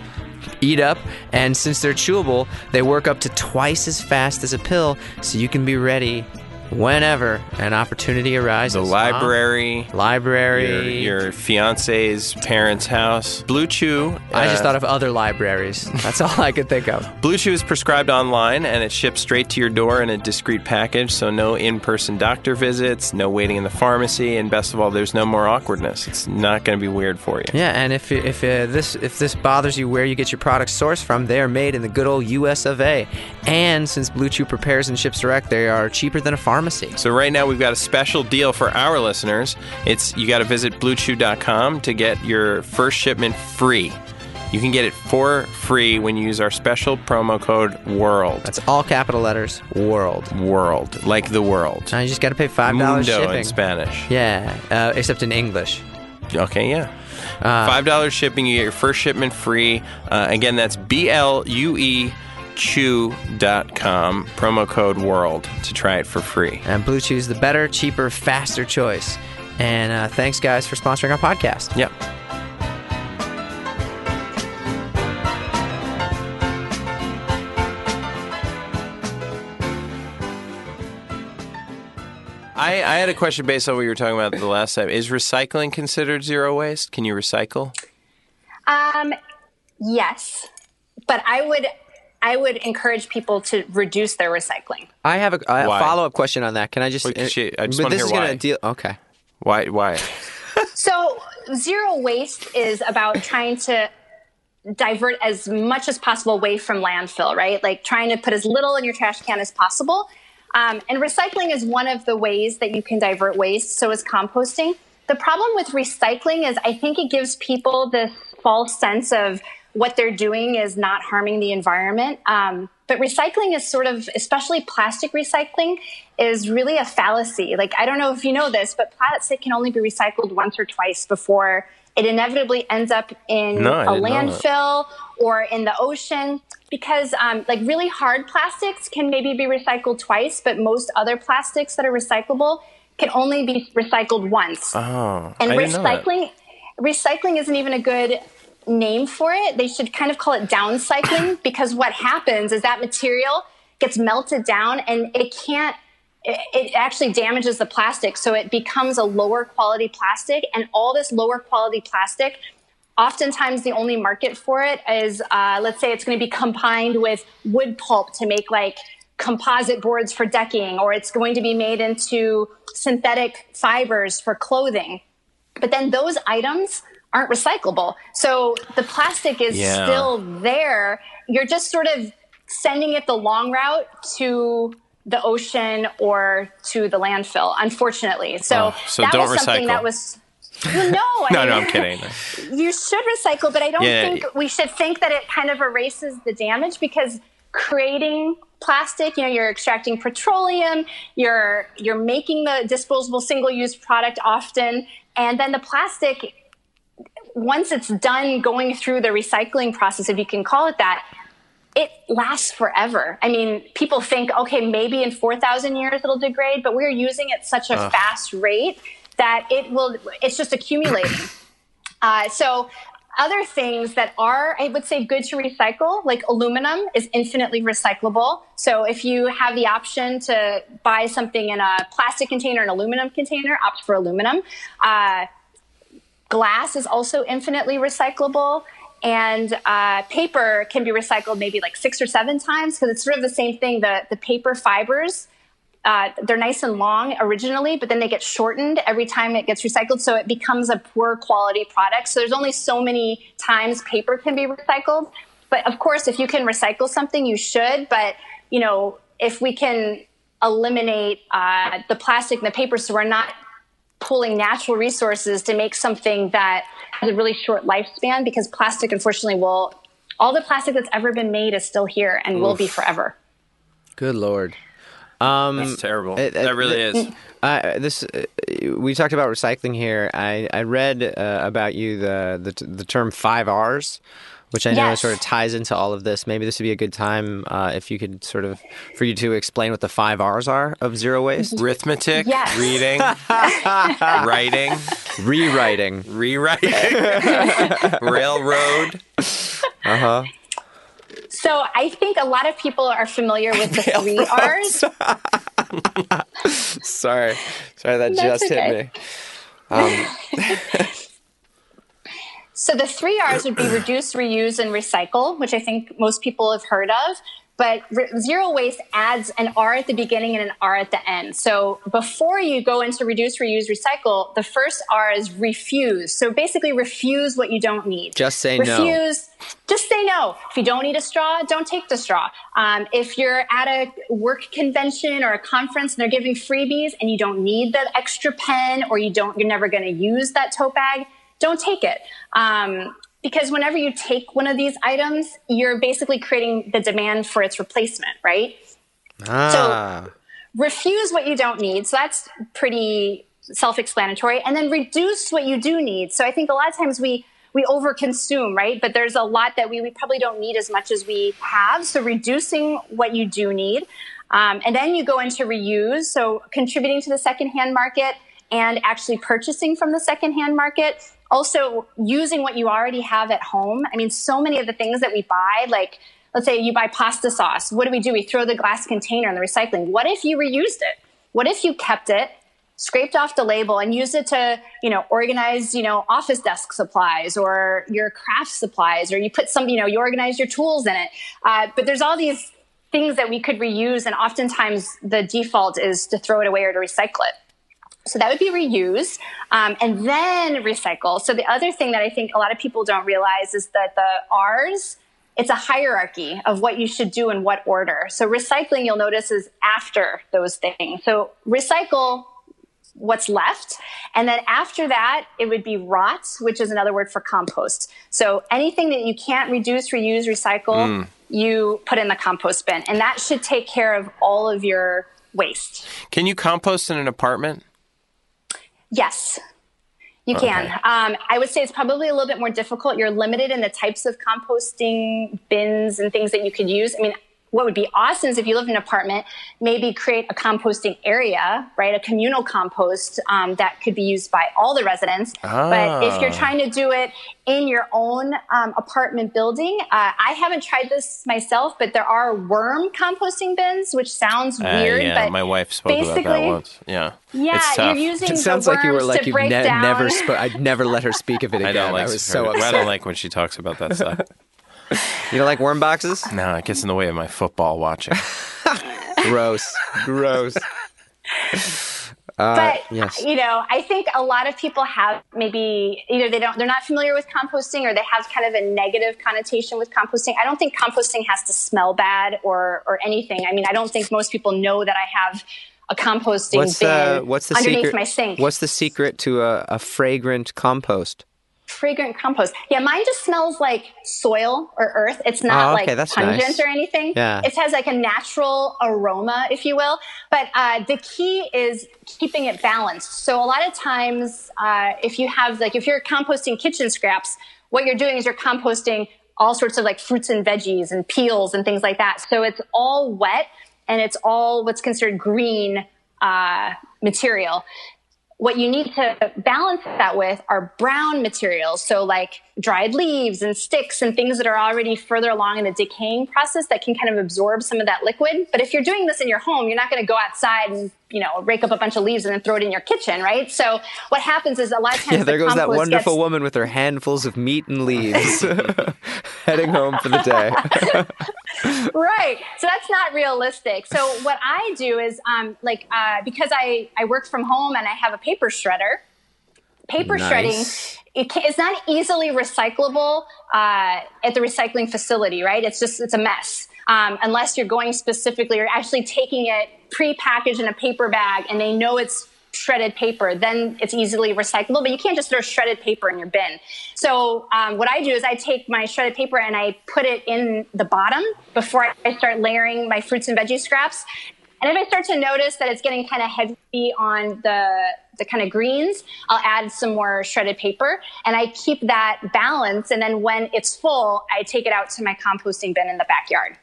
eat up. And since they're chewable, they work up to twice as fast as a pill, so you can be ready whenever an opportunity arises. The library, your, Library. your fiance's parents' house. Blue Chew. I just uh, thought of other libraries. That's all I could think of. Blue Chew is prescribed online and it ships straight to your door in a discreet package, so no in person doctor visits, no waiting in the pharmacy, and best of all, there's no more awkwardness. It's not going to be weird for you. Yeah, and if if uh, this if this bothers you, where you get your product sourced from, they are made in the good old U.S. of A. And since Blue Chew prepares and ships direct, they are cheaper than a pharmacy. So right now we've got a special deal for our listeners. It's you got to visit bluechew.com to get your first shipment free. You can get it for free when you use our special promo code WORLD. That's all capital letters. World. world, like the world. Now you just got to pay five dollars Mundo shipping. in Spanish. Yeah, uh, except in English. Okay, yeah. Uh, Five dollars shipping, you get your first shipment free. Uh, again, that's B L U E chew.com, promo code WORLD to try it for free. And Blue Chew's the better, cheaper, faster choice. And uh, thanks, guys, for sponsoring our podcast. Yep. I, I had a question based on what you were talking about the last time. Is recycling considered zero waste? Can you recycle? Um, yes, but I would I would encourage people to reduce their recycling. I have a, a follow up question on that. Can I just? Wait, shit, I just but this hear is gonna deal. Okay. Why? Why? So zero waste is about trying to divert as much as possible away from landfill, right? Like trying to put as little in your trash can as possible. Um, and recycling is one of the ways that you can divert waste. So is composting. The problem with recycling is I think it gives people this false sense of what they're doing is not harming the environment. Um, but recycling is sort of, especially plastic recycling, is really a fallacy. Like, I don't know if you know this, but plastic can only be recycled once or twice before it inevitably ends up in No, a didn't know that. landfill or in the ocean. Because, um, like, really hard plastics can maybe be recycled twice, but most other plastics that are recyclable can only be recycled once. Oh, And I didn't know that. recycling, recycling isn't even a good name for it. They should kind of call it downcycling because what happens is that material gets melted down and it can't. It it actually damages the plastic, so it becomes a lower quality plastic, and all this lower quality plastic. Oftentimes, the only market for it is, uh, let's say, it's going to be combined with wood pulp to make like composite boards for decking, or it's going to be made into synthetic fibers for clothing but then those items aren't recyclable. So the plastic is Yeah. still there. You're just sort of sending it the long route to the ocean or to the landfill, unfortunately. So, Oh, so that don't was something that was. Well, no, I No, mean, no, I'm kidding. you should recycle, but I don't Yeah. think we should think that it kind of erases the damage because creating plastic, you know, you're extracting petroleum, you're you're making the disposable single-use product often, and then the plastic once it's done going through the recycling process, if you can call it that, it lasts forever. I mean, people think, okay, maybe in 4,000 years it'll degrade, but we're using it such a fast rate that it will, it's just accumulating. Uh, so other things that are, I would say, good to recycle, like aluminum is infinitely recyclable. So if you have the option to buy something in a plastic container, an aluminum container, opt for aluminum. Uh, glass is also infinitely recyclable. And uh, paper can be recycled maybe like six or seven times because it's sort of the same thing. The, the paper fibers uh, they're nice and long originally, but then they get shortened every time it gets recycled. So it becomes a poor quality product. So there's only so many times paper can be recycled. But of course, if you can recycle something, you should. But, you know, if we can eliminate uh, the plastic and the paper so we're not pulling natural resources to make something that has a really short lifespan because plastic, unfortunately, will all the plastic that's ever been made is still here and will be forever. Good lord. Um, That's terrible. it- that really it- is. Uh, this uh, we talked about recycling here. I, I read uh, about you the, the the term five R's, which I know Yes. sort of ties into all of this. Maybe this would be a good time uh, if you could sort of for you to explain what the five R's are of zero waste. Arithmetic, Yes. reading, writing, Rewriting. rewriting, railroad. Uh huh. So I think a lot of people are familiar with the three R's. Sorry, sorry that That's just okay. hit me. So the three R's would be reduce, reuse, and recycle, which I think most people have heard of. But re- zero waste adds an R at the beginning and an R at the end. So before you go into reduce, reuse, recycle, the first R is refuse. So basically, refuse what you don't need. Just say no. refuse, Just say no. If you don't need a straw, don't take the straw. Um, if you're at a work convention or a conference and they're giving freebies and you don't need the extra pen or you don't, you're never going to use that tote bag, don't take it. Um, because whenever you take one of these items, you're basically creating the demand for its replacement, right? Ah, refuse what you don't need. So that's pretty self-explanatory. And then reduce what you do need. So I think a lot of times we we overconsume, right? But there's a lot that we, we probably don't need as much as we have. So reducing what you do need. Um, and then you go into reuse. So contributing to the secondhand market and actually purchasing from the secondhand market. Also using what you already have at home. I mean, so many of the things that we buy, like let's say you buy pasta sauce. What do we do? We throw the glass container in the recycling. What if you reused it? What if you kept it, scraped off the label, and used it to, you know, organize, you know, office desk supplies or your craft supplies, or you put some, you know, you organize your tools in it. Uh, but there's all these things that we could reuse, and oftentimes the default is to throw it away or to recycle it. So that would be reuse um, and then recycle. So the other thing that I think a lot of people don't realize is that the R's, it's a hierarchy of what you should do in what order. So recycling, you'll notice, is after those things. So recycle what's left. And then after that, it would be rot, which is another word for compost. So anything that you can't reduce, reuse, recycle, you put in the compost bin. And that should take care of all of your waste. Can you compost in an apartment? Yes, you can. Um, I would say it's probably a little bit more difficult. You're limited in the types of composting bins and things that you could use. I mean, what would be awesome is if you live in an apartment, maybe create a composting area, right? A communal compost um, that could be used by all the residents. But if you're Ah. trying to do it in your own um, apartment building, uh, I haven't tried this myself, but there are worm composting bins, which sounds Uh, weird. yeah, but my wife spoke about that once. Yeah. Yeah, it's you're tough. using it the sounds like you were like you break ne- never. Sp- I'd never let her speak of it I don't like. was her- so I don't like when she talks about that stuff. You don't like worm boxes? no, it gets in the way of my football watching. Gross. Gross. Uh, but yes. you know i think a lot of people have maybe either they don't they're not familiar with composting or they have kind of a negative connotation with composting i don't think composting has to smell bad or or anything i mean i don't think most people know that i have a composting What's uh, bin the what's the underneath secret? my sink What's the secret to a, a fragrant compost? Fragrant compost. Yeah mine just smells like soil or earth. It's not Oh, okay, like pungent nice. or anything. Yeah. it has like a natural aroma if you will. But uh, the key is keeping it balanced. So a lot of times uh, if you have like if you're composting kitchen scraps what you're doing is you're composting all sorts of like fruits and veggies and peels and things like that. So it's all wet and it's all what's considered green uh, material what you need to balance that with are brown materials. So like dried leaves and sticks and things that are already further along in the decaying process that can kind of absorb some of that liquid. But if you're doing this in your home, you're not going to go outside and, you know, rake up a bunch of leaves and then throw it in your kitchen, right? So what happens is a lot of times Yeah, there the goes that wonderful gets- woman with her handfuls of meat and leaves, heading home for the day. right so that's not realistic so what i do is um, like uh, because I, I work from home and i have a paper shredder paper Nice. shredding it ca it's not easily recyclable uh, at the recycling facility right it's just it's a mess um, unless you're going specifically or actually taking it pre-packaged in a paper bag and they know it's shredded paper then it's easily recyclable but you can't just throw shredded paper in your bin so um, what i do is i take my shredded paper and i put it in the bottom before i start layering my fruits and veggie scraps and if I start to notice that it's getting kind of heavy on the the kind of greens, I'll add some more shredded paper and I keep that balance. And then when it's full, I take it out to my composting bin in the backyard.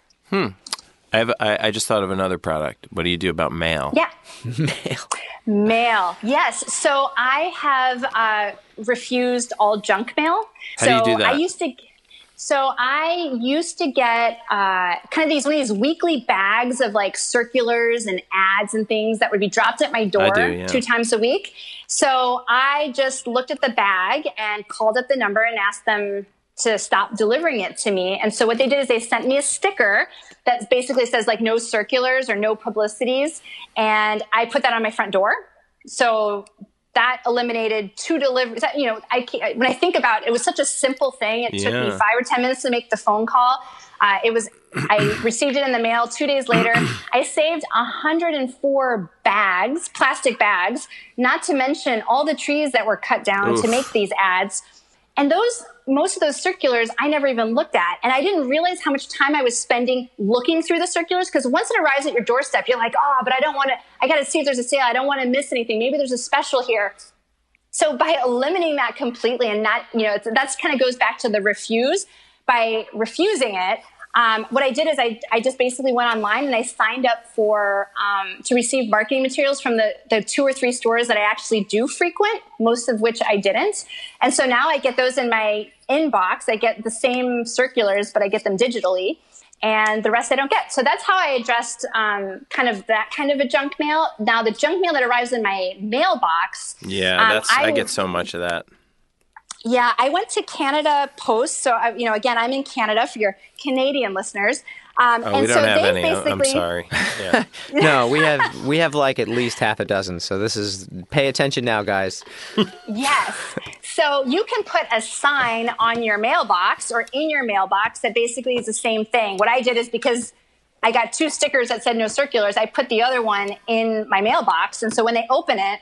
I have. I, I just thought of another product. What do you do about mail? Yeah. Mail. Mail. Yes. So I have uh, refused all junk mail. How do you so do that? I used to. So I used to get uh, kind of these one of these weekly bags of like circulars and ads and things that would be dropped at my door do, yeah. two times a week. So I just looked at the bag and called up the number and asked them to stop delivering it to me. And so what they did is they sent me a sticker that basically says like no circulars or no publicities. And I put that on my front door. So that eliminated two deliveries. You know, I can't- when I think about it, it was such a simple thing. It took me five or ten minutes to make the phone call. Uh, it was. I received it in the mail two days later. I saved 104 bags, plastic bags, not to mention all the trees that were cut down to make these ads. And those, most of those circulars, I never even looked at. And I didn't realize how much time I was spending looking through the circulars. Because once it arrives at your doorstep, you're like, oh, but I don't want to, I got to see if there's a sale. I don't want to miss anything. Maybe there's a special here. So by eliminating that completely and not, you know, that's kind of goes back to the refuse. By refusing it, um, what I did is I, I just basically went online and I signed up for um, to receive marketing materials from the, the two or three stores that I actually do frequent, most of which I didn't. And so now I get those in my inbox. I get the same circulars, but I get them digitally. And the rest I don't get. So that's how I addressed um, kind of that kind of a junk mail. Now, the junk mail that arrives in my mailbox. Yeah, um, that's. I, get so much of that. Yeah, I went to Canada Post. So, I, you know, again, I'm in Canada for your Canadian listeners. Um, Oh, and we don't so have they any. basically, I'm sorry. Yeah. No, we have we have like at least half a dozen. So this is pay attention now, guys. Yes. So you can put a sign on your mailbox or in your mailbox that basically is the same thing. What I did is because I got two stickers that said no circulars, I put the other one in my mailbox. And so when they open it,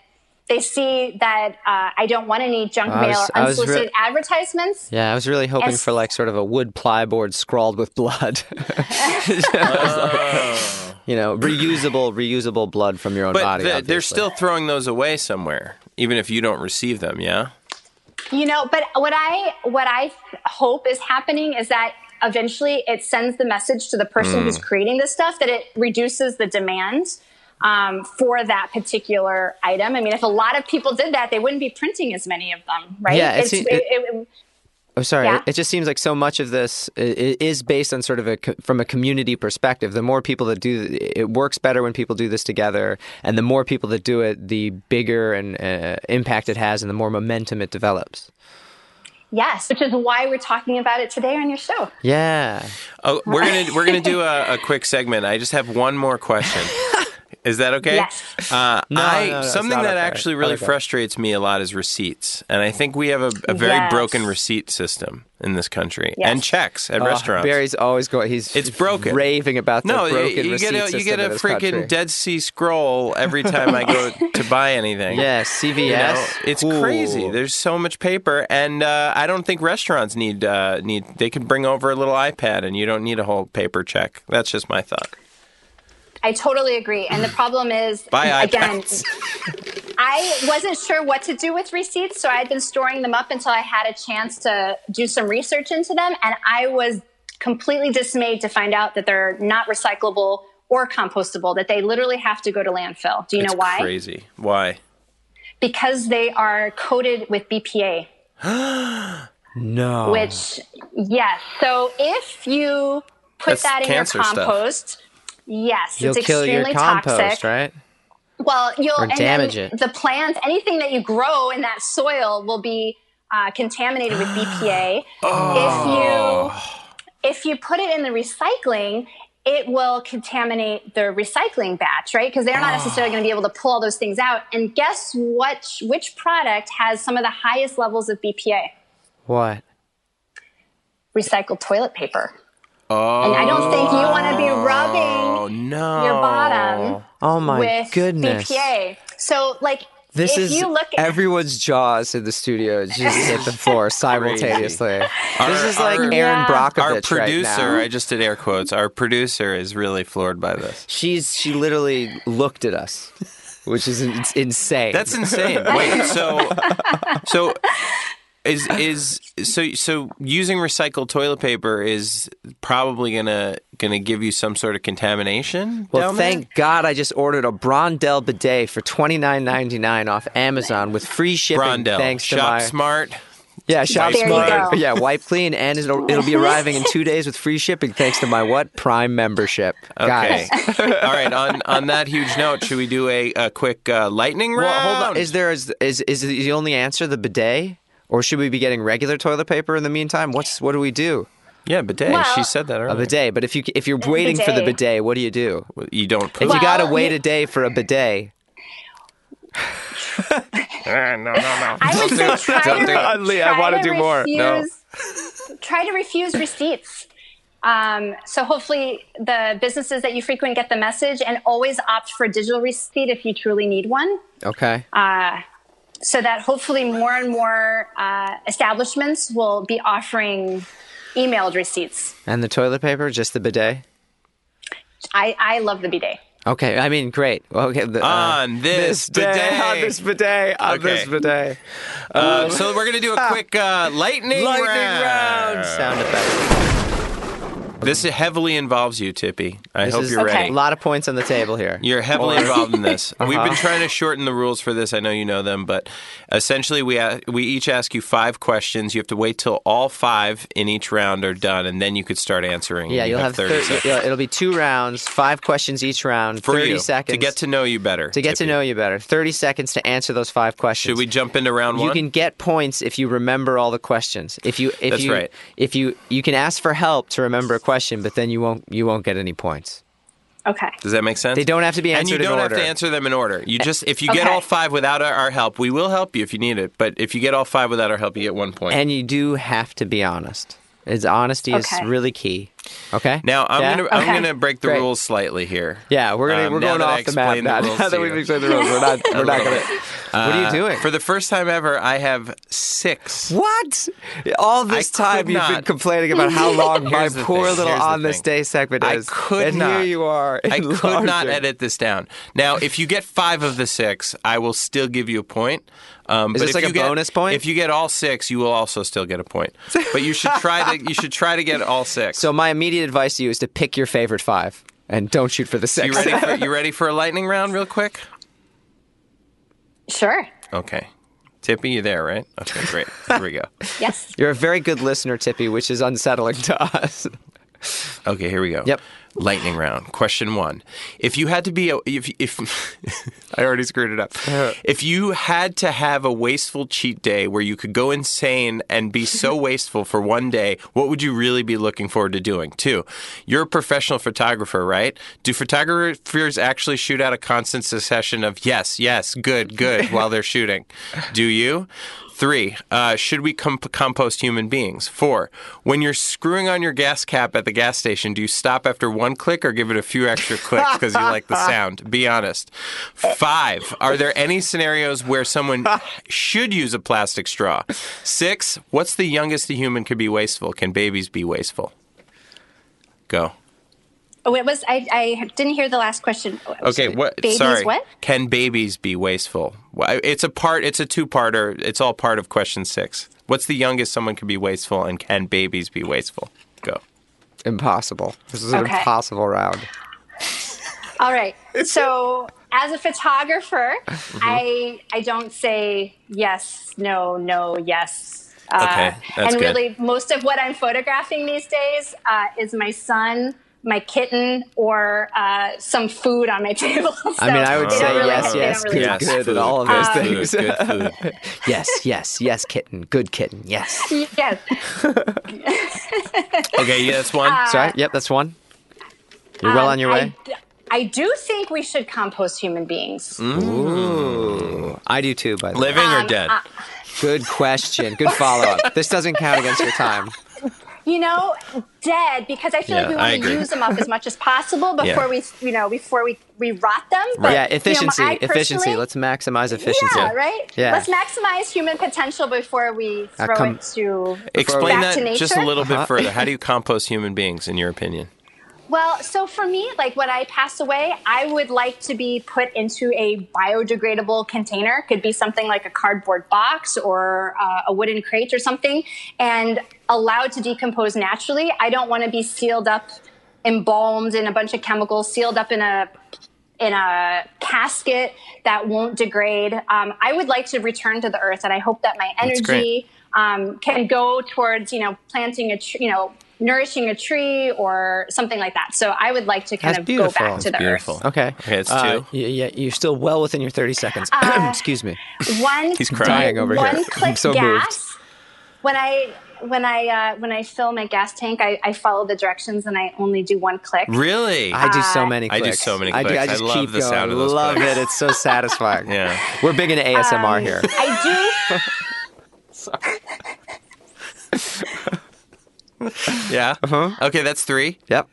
they see that uh, I don't want any junk I was- mail, I was re- unsolicited advertisements. Yeah, I was really hoping Yes. for like sort of a wood plyboard scrawled with blood. you know, reusable, reusable blood from your own But body. the- they're still throwing those away somewhere, even if you don't receive them. Yeah. You know, but what I what I hope is happening is that eventually it sends the message to the person Mm. who's creating this stuff that it reduces the demand um, for that particular item. I mean, if a lot of people did that, they wouldn't be printing as many of them, right? Yeah, it's- It's- it- it- it- Oh, sorry. Yeah. It, it just seems like so much of this i- i- is based on sort of a from a community perspective. The more people that do it works better when people do this together, and the more people that do it, the bigger and uh, impact it has, and the more momentum it develops. yes, which is why we're talking about it today on your show. Yeah. Oh, we're gonna we're gonna do a, a quick segment. I just have one more question. Is that okay? Yes. Uh, No, I, no, no, something that okay. actually really Okay. frustrates me a lot is receipts, and I think we have a, a very Yes. broken receipt system in this country, Yes. and checks at Oh, restaurants. Barry's always going. He's It's broken. raving about the no, you, broken you get a you get a freaking country. Dead Sea Scroll every time I go to buy anything. Yeah, CVS. You know, it's Ooh. crazy. There's so much paper, and uh, I don't think restaurants need uh, need. They can bring over a little iPad, and you don't need a whole paper check. That's just my thought. I totally agree. And the problem is, Buy again. I wasn't sure what to do with receipts, so I had been storing them up until I had a chance to do some research into them, and I was completely dismayed to find out that they're not recyclable or compostable. That they literally have to go to landfill. Do you it's know why? crazy. Why? because they are coated with BPA. No. Which, yes. So if you put That's that in your cancer stuff. Compost, yes, You'll it's kill extremely your compost, toxic. right? Well, you'll Or damage it. The plants, anything that you grow in that soil, will be uh, contaminated with BPA. Oh. If you if you put it in the recycling, it will contaminate the recycling batch, right? Because they're not necessarily going to be able to pull all those things out. And guess what? Which product has some of the highest levels of BPA? What? Recycled toilet paper. And I don't think you want to be Oh rubbing no! your bottom Oh my with goodness. BPA. So, like, This if is you look at everyone's jaws in the studio just hit the floor simultaneously. this is like our- Erin Yeah. Brockovich Our right producer, now. I just did air quotes. Our producer is really floored by this. She's she literally looked at us, which is in- insane. That's insane. Wait, so so is is so so using recycled toilet paper is probably gonna gonna give you some sort of contamination. well, down there? thank God I just ordered a Brondell bidet for twenty nine ninety nine off Amazon with free shipping. Brondell, Thanks to shop my smart. yeah, shop There smart. Yeah, wipe clean, and it'll, it'll be arriving in two days with free shipping. Thanks to my what Prime membership. Okay. Guys, All right. On on that huge note, should we do a, a quick uh, lightning round? Well, hold on. Is there is is is the only answer the bidet, or should we be getting regular toilet paper in the meantime? What's what do we do? yeah, bidet. Well- she said that A bidet. But if you if you're waiting for the bidet. bidet, what do you do? You don't. If you gotta wait a day for a bidet, no, no, no. I would say try Don't to, do it. Oddly, I wanna to do more. No. try to refuse receipts. Um, so hopefully the businesses that you frequent get the message and always opt for a digital receipt if you truly need one. okay. So that hopefully more and more uh, establishments will be offering emailed receipts. and the toilet paper, just the bidet. I, I love the bidet. Okay, I mean, great. Okay, the, uh, On this day, bidet. on this bidet, on this Okay. bidet. Uh, so we're gonna do a quick uh, lightning, Lightning round. round. Sound effect. This heavily involves you, Tippi. I This hope is you're Okay. ready. A lot of points on the table here. You're heavily involved in this. We've Uh-huh. been trying to shorten the rules for this. I know you know them, but essentially, we a- we each ask you five questions. You have to wait till all five in each round are done, and then you could start answering. Yeah, You you'll have, thirty thir- seconds yeah, it'll be two rounds, five questions each round, for 30 you seconds to get to know you better. to get to Tippi. know you better. 30 seconds to answer those five questions. Should we jump into round one? You one? can get points if you remember all the questions. If you if That's you right. if you you can ask for help to remember a question, but then you won't you won't get any points. Okay. Does that make sense? They don't have to be answered. and you don't have order. to answer them in order. You just if you get all five without our, our help, we will help you if you need it. But if you get all five without our help, you get one point. And you do have to be honest. Is honesty is really key. Okay. now I'm Yeah? gonna I'm Okay. gonna break the Great. rules slightly here. Yeah, we're gonna Um, we're going off the map the now. Now that we've explained the rules, we're not we're not gonna. bit. what are you Uh, doing? For the first time ever, I have six. What? All this I time you've been complaining about how long my poor thing, little here's on this day segment I is. could and not. here you are. I could not edit this down. Now, if you get five of the six, I will still give you a point. Um, Is but this if like you a get- bonus point? If you get all six, you will also still get a point. But you should try to you should try to get all six. So my immediate advice to you is to pick your favorite five and don't shoot for the you six. ready for you ready for a lightning round, real quick? Sure. Okay, Tippi, you there, right? Okay, great. Here we go. Yes. You're a very good listener, Tippi, which is unsettling to us. Okay, here we go. Yep. Lightning round. Question one: If you had to be a, if if I already screwed it up. Uh-huh. If you had to have a wasteful cheat day where you could go insane and be so wasteful for one day, what would you really be looking forward to doing? Two, you're a professional photographer, right? Do photographers actually shoot out a constant succession of yes, yes, good, good while they're shooting? Do you? Three, uh, should we comp- compost human beings? Four, when you're screwing on your gas cap at the gas station, do you stop after one click or give it a few extra clicks because you like the sound? Be honest. Five, are there any scenarios where someone should use a plastic straw? Six, what's the youngest a human could be wasteful? Can babies be wasteful? Go. Oh, it was. I, I didn't hear the last question. Okay, what? Babies, sorry. what? Can babies be wasteful? It's a part. It's a two-parter. It's all part of question six. What's the youngest someone can be wasteful, and can babies be wasteful? Go. Impossible. This is an Okay. impossible round. All right. So as a photographer, Mm-hmm. I I don't say yes, no, no, yes. Uh, Okay, that's and good. really, most of what I'm photographing these days uh, is my son, my kitten, or uh, some food on my table. I mean, I would say don't really- yes, yes, don't good, really Yes, good, food, and all of those good things. food, good food. yes, yes, yes, kitten, good kitten, yes. Yes. Okay, yeah, that's one. Sorry, yep, that's one. You're well Um, on your way. I, I do think we should compost human beings. Mm. Ooh, I do too. By the Living way, or Um, dead? uh, good question, good follow up. this doesn't count against your time. You know, dead because I feel Yeah, like we want to use them up as much as possible before Yeah. we, you know, before we, we rot them. But, yeah, you know, efficiency, I efficiency. Let's maximize efficiency. Yeah, right. Yeah. Let's maximize human potential before we Uh, throw com- it to. Explain back to that just a nature? little Uh-huh. bit further. How do you compost human beings, in your opinion? Well, so for me, like when I pass away, I would like to be put into a biodegradable container. Could be something like a cardboard box or uh, a wooden crate or something, and allowed to decompose naturally. I don't want to be sealed up, embalmed in a bunch of chemicals, sealed up in a in a casket that won't degrade. Um, I would like to return to the earth, and I hope that my energy um, can go towards you know planting a tree, you know nourishing a tree or something like that. So I would like to kind That's of beautiful. go back to the Beautiful. Okay. Okay, it's Uh, two. y- yeah, you're still well within your 30 seconds. Uh, Excuse me. earth. One He's crying over here. one I'm click so moved. gas. When I when I uh, when I fill my gas tank, I, I follow the directions and I only do one click. Really? I do so Uh, many I do so many I, do, I clicks. I just love keep the going. sound of those Love clicks. it. It's so satisfying. yeah. We're big into ASMR Um, here. I do Yeah. Uh-huh. Okay, that's three. Yep.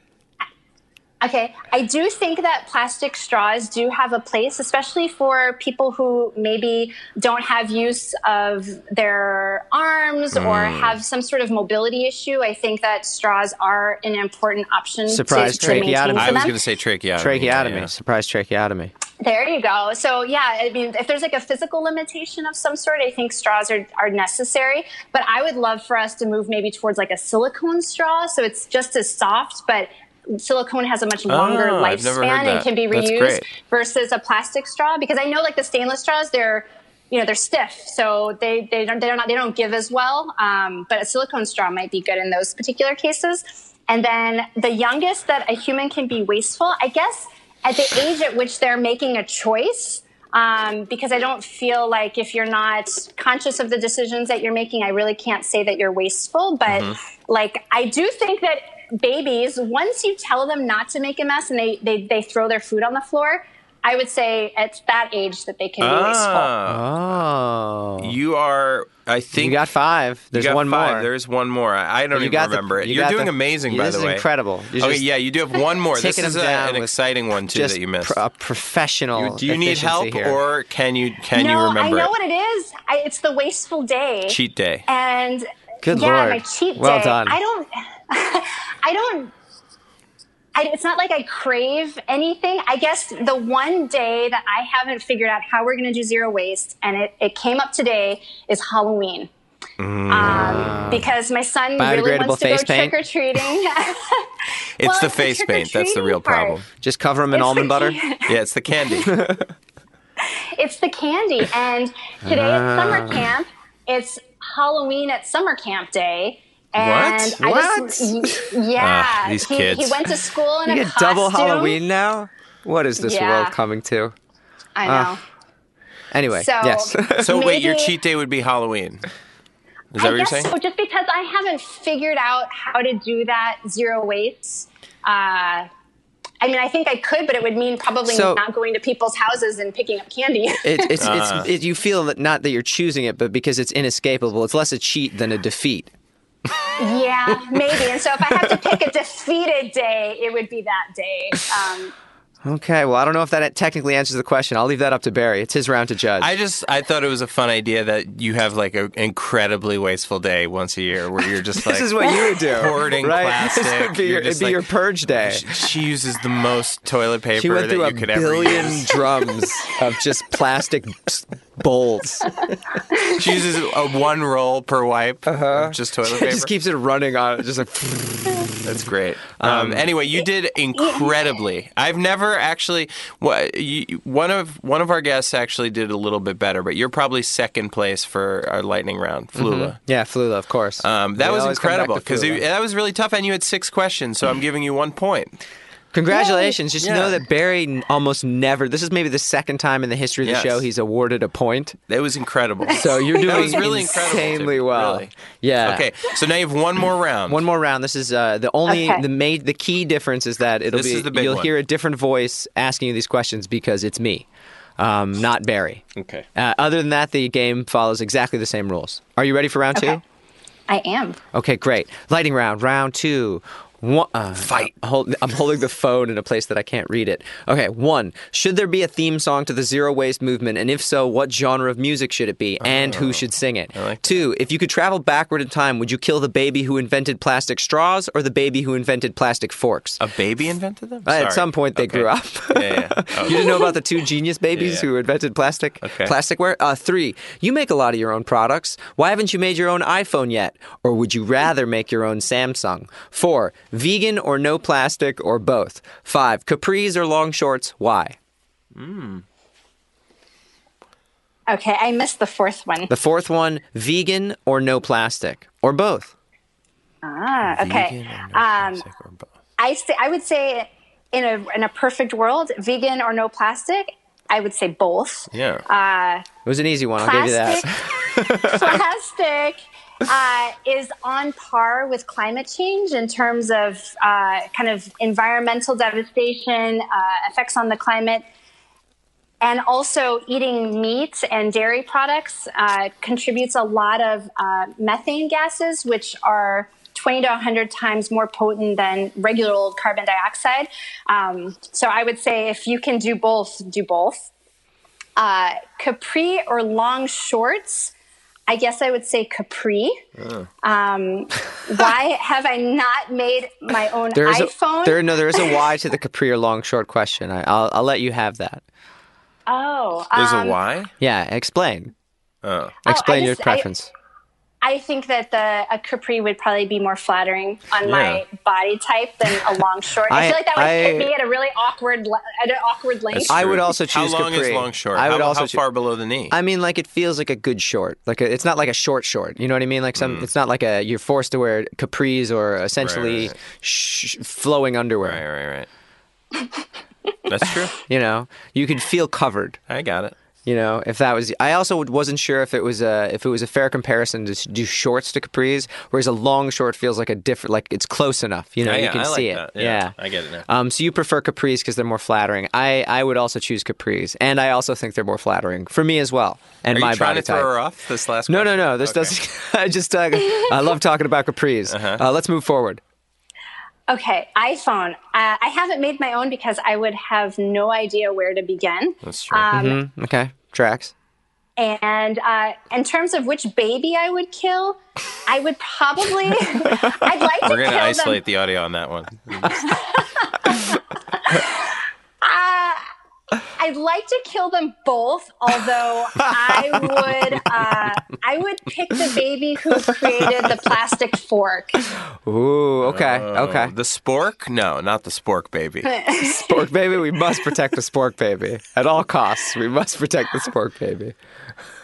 Do okay. I do think that plastic straws do have a place, especially for people who maybe don't have use of their arms or Mm. have some sort of mobility issue. I think that straws are an important option. to- Surprise to, maintain tracheotomy. for I was going to say tracheotomy. Tracheotomy. yeah. Surprise tracheotomy. There you go. So yeah, I mean, if there's like a physical limitation of some sort, I think straws are, are necessary. But I would love for us to move maybe towards like a silicone straw, so it's just as soft, but silicone has a much longer Oh, I've never heard lifespan and can be reused versus a plastic straw. Because I know like the stainless straws, they're you know they're stiff, so they they don't they're not they don't give as well. Um, but a silicone straw might be good in those particular cases. And then the youngest that a human can be wasteful, I guess, at the age at which they're making a choice. Um, because I don't feel like if you're not conscious of the decisions that you're making, I really can't say that you're wasteful. But like, I do think that babies, once you tell them not to make a mess and they, they, they throw their food on the floor, I would say at that age that they can be wasteful. Ah, Oh. you are. I think You got five. you There's got one five. more. There's one more. I, I don't You even got the- remember it. you You're doing the- amazing, Yeah, by this the is way. incredible. You're okay, yeah, you do have one more. This taking is a- an exciting one too that you missed. pr- a professional. You- do you need help, here. or can you can no, you remember I know it? what it is. I, it's the wasteful day. Cheat day. And Good yeah, Lord. my cheat Well day. done. I don't. I don't. I, it's not like I crave anything. I guess the one day that I haven't figured out how we're going to do zero waste, and it, it came up today, is Halloween. Um, because my son really wants to go paint? trick or treating. It's Well, the it's the face paint. That's the real problem. Just cover them in It's almond the butter. key. Yeah, it's the candy. it's the candy. And today at Ah. summer camp, it's Halloween at summer camp day. And What? I just, yeah, Ah, these he, kids. he went to school in You a get double. Halloween now. What is this Yeah. world coming to? I know. Ah, Anyway, So- yes. So wait, your cheat day would be Halloween. Is that I what you're saying? so, just because I haven't figured out how to do that zero waste. Uh, I mean, I think I could, but it would mean probably So- not going to people's houses and picking up candy. It, it's, Uh-huh. it's, it, you feel that not that you're choosing it, but because it's inescapable. It's less a cheat than a defeat. Yeah, maybe. And so if I have to pick a defeated day, it would be that day. Um, Okay, well, I don't know if that technically answers the question. I'll leave that up to Barry. It's his round to judge. I just I thought it was a fun idea that you have like an incredibly wasteful day once a year where you're just like this is what you would do. hoarding right? This plastic. would be your, it'd just be like- your purge day. She, she uses the most toilet paper She went that through you a could ever billion use. drums of just plastic s- bowls. She uses a one roll per wipe, uh just toilet paper. just keeps it running on. it. Just like That's great. Um, anyway, you did incredibly. I've never actually. One of one of our guests actually did a little bit better, but you're probably second place for our lightning round, Flula. yeah, Flula, of course. Um, that was always come back incredible because that was really tough, and you had six questions, so I'm giving you one point. Congratulations! Just Yeah. know that Barry almost never. This is maybe the second time in the history of the Yes. show he's awarded a point. That was incredible. So you're doing That was really incredible, insanely Tippi, well. really. Yeah. Okay, so now you have one more round. One more round. This is uh, the only Okay. the ma- the key difference is that it'll This be is the big you'll one. hear a different voice asking you these questions because it's me, um, not Barry. Okay. Uh, other than that, the game follows exactly the same rules. Are you ready for round Okay. two? I am. Okay, great. Lighting round, round two. One, uh, Fight. I'm, hold, I'm holding the phone in a place that I can't read it. Okay, one. Should there be a theme song to the zero waste movement? And if so, what genre of music should it be? And who should sing it? Oh, like. Two. If you could travel backward in time, would you kill the baby who invented plastic straws or the baby who invented plastic forks? A baby invented them? Uh, At some point, they Okay. grew up. Yeah, yeah. Oh. You didn't know about the two genius babies Yeah. who invented plastic Okay. plasticware? Uh, three, you make a lot of your own products. Why haven't you made your own iPhone yet? Or would you rather make your own Samsung? Four, vegan or no plastic or both? Five, capris or long shorts? Why? Okay, I missed the fourth one. The fourth one, vegan or no plastic or both? Ah, okay. Vegan or no Um, plastic or both? I say I would say in a in a perfect world, vegan or no plastic. I would say both. Yeah. Uh, It was an easy one. I'll give you plastic, that. plastic uh, is on par with climate change in terms of uh, kind of environmental devastation, uh, effects on the climate. And also, eating meat and dairy products uh, contributes a lot of uh, methane gases, which are 20 to 100 times more potent than regular old carbon dioxide. Um, so, I would say if you can do both, do both. Uh, capri or long shorts, I guess I would say capri. Um, why have I not made my own There is iPhone? a there no there is a why to the capri or long short question. I, I'll I'll let you have that. oh, There's um, a why? Yeah, explain. Oh. Explain I your just- I- preference. I think that the a capri would probably be more flattering on my body type than a long short. I, I- feel like that would I- hit me at a really awkward at an awkward length. I would also choose How long capri. is long short? I would how, also how choo- far below the knee? I mean, like it feels like a good short. Like a, it's not like a short short. You know what I mean? Like some. Mm. It's not like a you're forced to wear capris or essentially Right, right, Sh- flowing underwear. right, right, right. That's true. You know, you could feel covered. I got it. You know, if that was, I also wasn't sure if it was a if it was a fair comparison to do shorts to capris, whereas a long short feels like a different, like it's close enough. You know, Yeah, you yeah, can I like see it. that. Yeah. Yeah, I get it now. Um, so you prefer capris because they're more flattering. I I would also choose capris, and I also think they're more flattering for me as well, and Are my you trying body to throw type. her off this last No, no, no. This Okay. doesn't. I just uh, I love talking about capris. Uh-huh. Uh, let's move forward. Okay, iPhone. Uh, I haven't made my own because I would have no idea where to begin. That's true. Um, Mm, okay, tracks. And uh, in terms of which baby I would kill, I would probably. I'd like to We're going to isolate them. the audio on that one. Uh, I'd like to kill them both, although I would. Uh, I would pick the baby who created the plastic fork. Ooh, okay, Oh, okay. The spork? No, not the spork baby. Spork baby, we must protect the spork baby at all costs. We must protect the spork baby.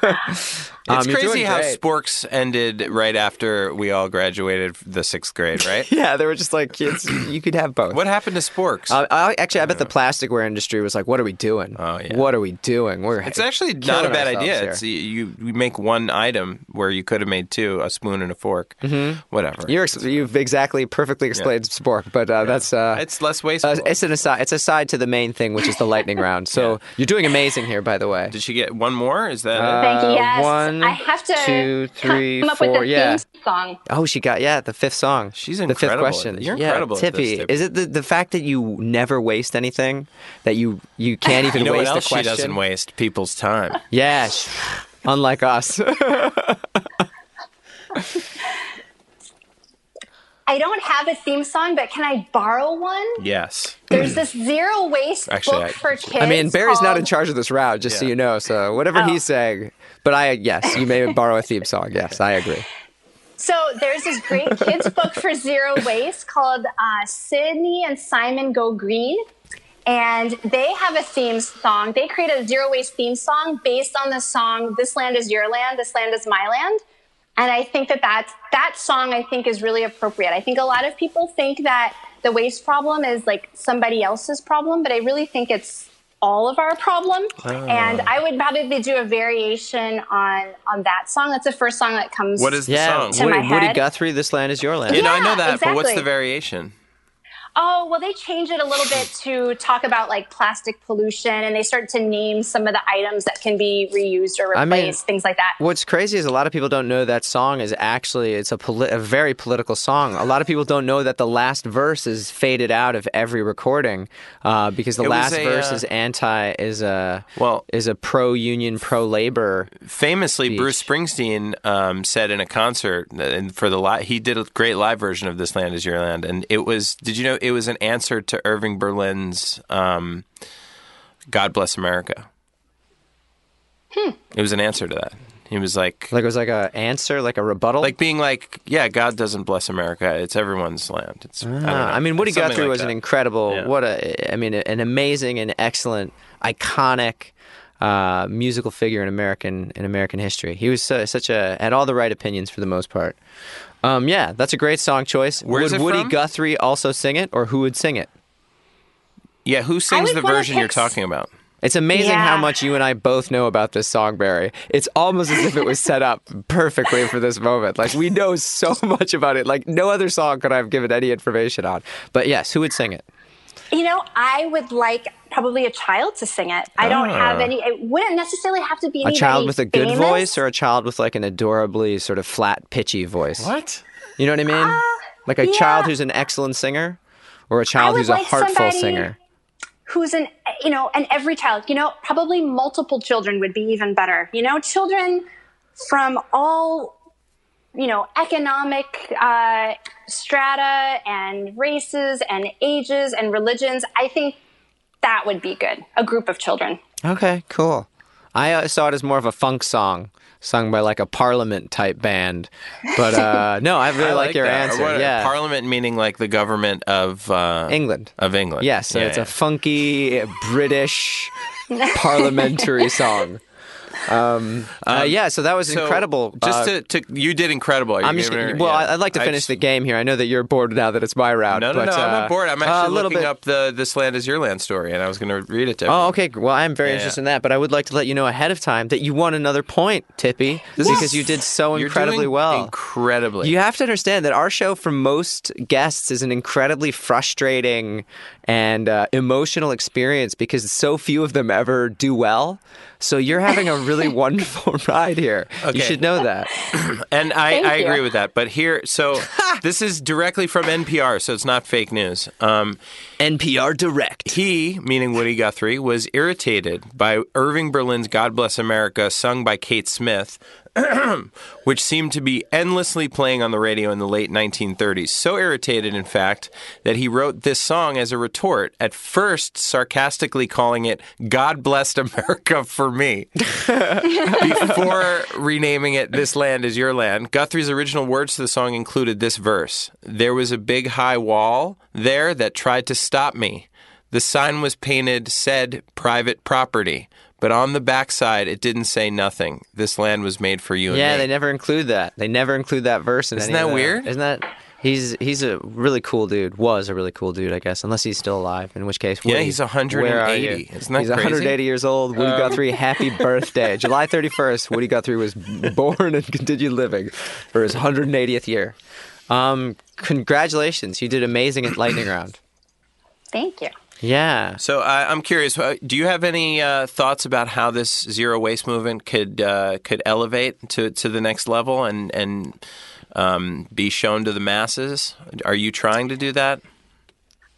It's Um, crazy how sporks ended right after we all graduated the sixth grade, right? Yeah, they were just like kids. You could have both. what happened to sporks? Uh, I, actually, I bet the plasticware industry was like, "What are we doing? Oh, yeah. What are we doing? We're it's actually not a bad idea. here." It's, you, you make one item where you could have made two, a spoon and a fork. Mm-hmm. Whatever. You're, you've exactly perfectly explained spork, but uh, that's uh, it's less wasteful. uh, it's an aside. It's a side to the main thing, which is the lightning round. So you're doing amazing here, by the way. Did she get one more? Is that Uh, it? Thank you. Yes, one, I have to two, three, come up four, with a yeah. theme song. Oh, she got yeah the fifth song. She's incredible. the fifth question. You're yeah, incredible at this, Tippi. Tippi. Is it the, the fact that you never waste anything? That you you can't even You know what waste else a she doesn't waste? People's time. Yeah, unlike us. I don't have a theme song, but can I borrow one? Yes. There's this zero waste Actually, book I- for kids. I mean, Barry's not in charge of this route, just so you know. So whatever Oh. he's saying, but I yes, you may borrow a theme song. Yes, I agree. So there's this great kids book for zero waste called uh, Sydney and Simon Go Green. And they have a theme song. They created a zero waste theme song based on the song "This Land Is Your Land, This Land Is My Land." And I think that that that song I think is really appropriate. I think a lot of people think that the waste problem is like somebody else's problem, but I really think it's all of our problem. Ah. And I would probably do a variation on on that song. That's the first song that comes. What is the Yeah, song? To Woody, my Woody. Guthrie, "This Land Is Your Land." You know, I know Yeah, that, but what's the variation? Oh, well, they changed it a little bit to talk about like plastic pollution and they start to name some of the items that can be reused or I mean, replaced, things like that. What's crazy is a lot of people don't know that song is actually it's a, poli- a very political song. A lot of people don't know that the last verse is faded out of every recording uh, because the It last a, verse uh, is anti is a Well- is a pro union pro labor. Famously, Bruce Springsteen um, said in a concert, and for the li- he did a great live version of "This Land Is Your Land," and it was. Did you know it was an answer to Irving Berlin's um, "God Bless America"? Hmm. It was an answer to that. He was like, Like it was like a answer, like a rebuttal. like being like, "Yeah, God doesn't bless America. It's everyone's land." It's. I, don't know. Ah, I mean, Woody Something Guthrie like was an incredible. Yeah. What a, I mean, an amazing and excellent, iconic uh, musical figure in American in American history. He was uh, such a had all the right opinions for the most part. Um, yeah, that's a great song choice. Where's would Woody from? Guthrie also sing it, or who would sing it? Yeah, who sings the version you're talking about? It's amazing how much you and I both know about this song, Barry. It's almost as if it was set up perfectly for this moment. Like we know so much about it. Like no other song could I have given any information on. But yes, who would sing it? You know, I would like probably a child to sing it. I don't have any, it wouldn't necessarily have to be Ah. A child with a good famous. voice or a child with like an adorably sort of flat, pitchy voice? What? You know what I mean? like a yeah. child who's an excellent singer or a child would who's a like heartful singer? who's an you know and every child you know probably multiple children would be even better you know children from all you know economic uh, strata and races and ages and religions i think that would be good a group of children Okay, cool. I uh, saw it as more of a funk song sung by like a parliament type band. But uh, no, I really I like, your that. Answer. what- yeah. Parliament meaning like the government of uh, England. Of England. Yes, so Yeah, it's yeah. a funky British parliamentary song. Um, uh, yeah, so that was So, incredible. Just Uh, to, to, you did incredible. You I'm just her- well. yeah. I'd like to finish just- the game here. I know that you're bored now that it's my route. No, no, but, no. I'm uh, not bored. I'm uh, actually looking bit. up the "This Land Is Your Land" story, and I was going to read it to. Oh, okay. Well, I'm very Yeah, interested yeah. in that, but I would like to let you know ahead of time that you won another point, Tippi, because you did so incredibly well. Incredibly. You have to understand that our show, for most guests, is an incredibly frustrating and uh, emotional experience because so few of them ever do well. So you're having a really wonderful ride here. Okay. You should know that. And I, Thank I you. agree with that. But here, so this is directly from NPR, so it's not fake news. Um, NPR Direct. he, meaning Woody Guthrie, was irritated by Irving Berlin's God Bless America, sung by Kate Smith, which seemed to be endlessly playing on the radio in the late 1930s. So irritated, in fact, that he wrote this song as a retort, at first sarcastically calling it God Blessed America for Me. Before renaming it This Land Is Your Land, Guthrie's original words to the song included this verse There was a big high wall there that tried to stop me. The sign was painted, said private property, but on the backside it didn't say nothing. This land was made for you and Yeah, me. they never include that. They never include that verse in Isn't any that the- weird? Isn't that? He's he's a really cool dude. Was a really cool dude, I guess, unless he's still alive. In which case, Yeah, Woody, he's where are 180. you? Isn't that he's crazy? Um, 180 years old. Woody Guthrie, happy birthday! July 31st, Woody Guthrie was born and continued living for his 180th year. Um, congratulations, you did amazing at Lightning Round. thank you Yeah. So uh, I'm curious. uh, Do you have any uh, thoughts about how this zero waste movement could uh, could elevate to, to the next level and and um, be shown to the masses? Are you trying to do that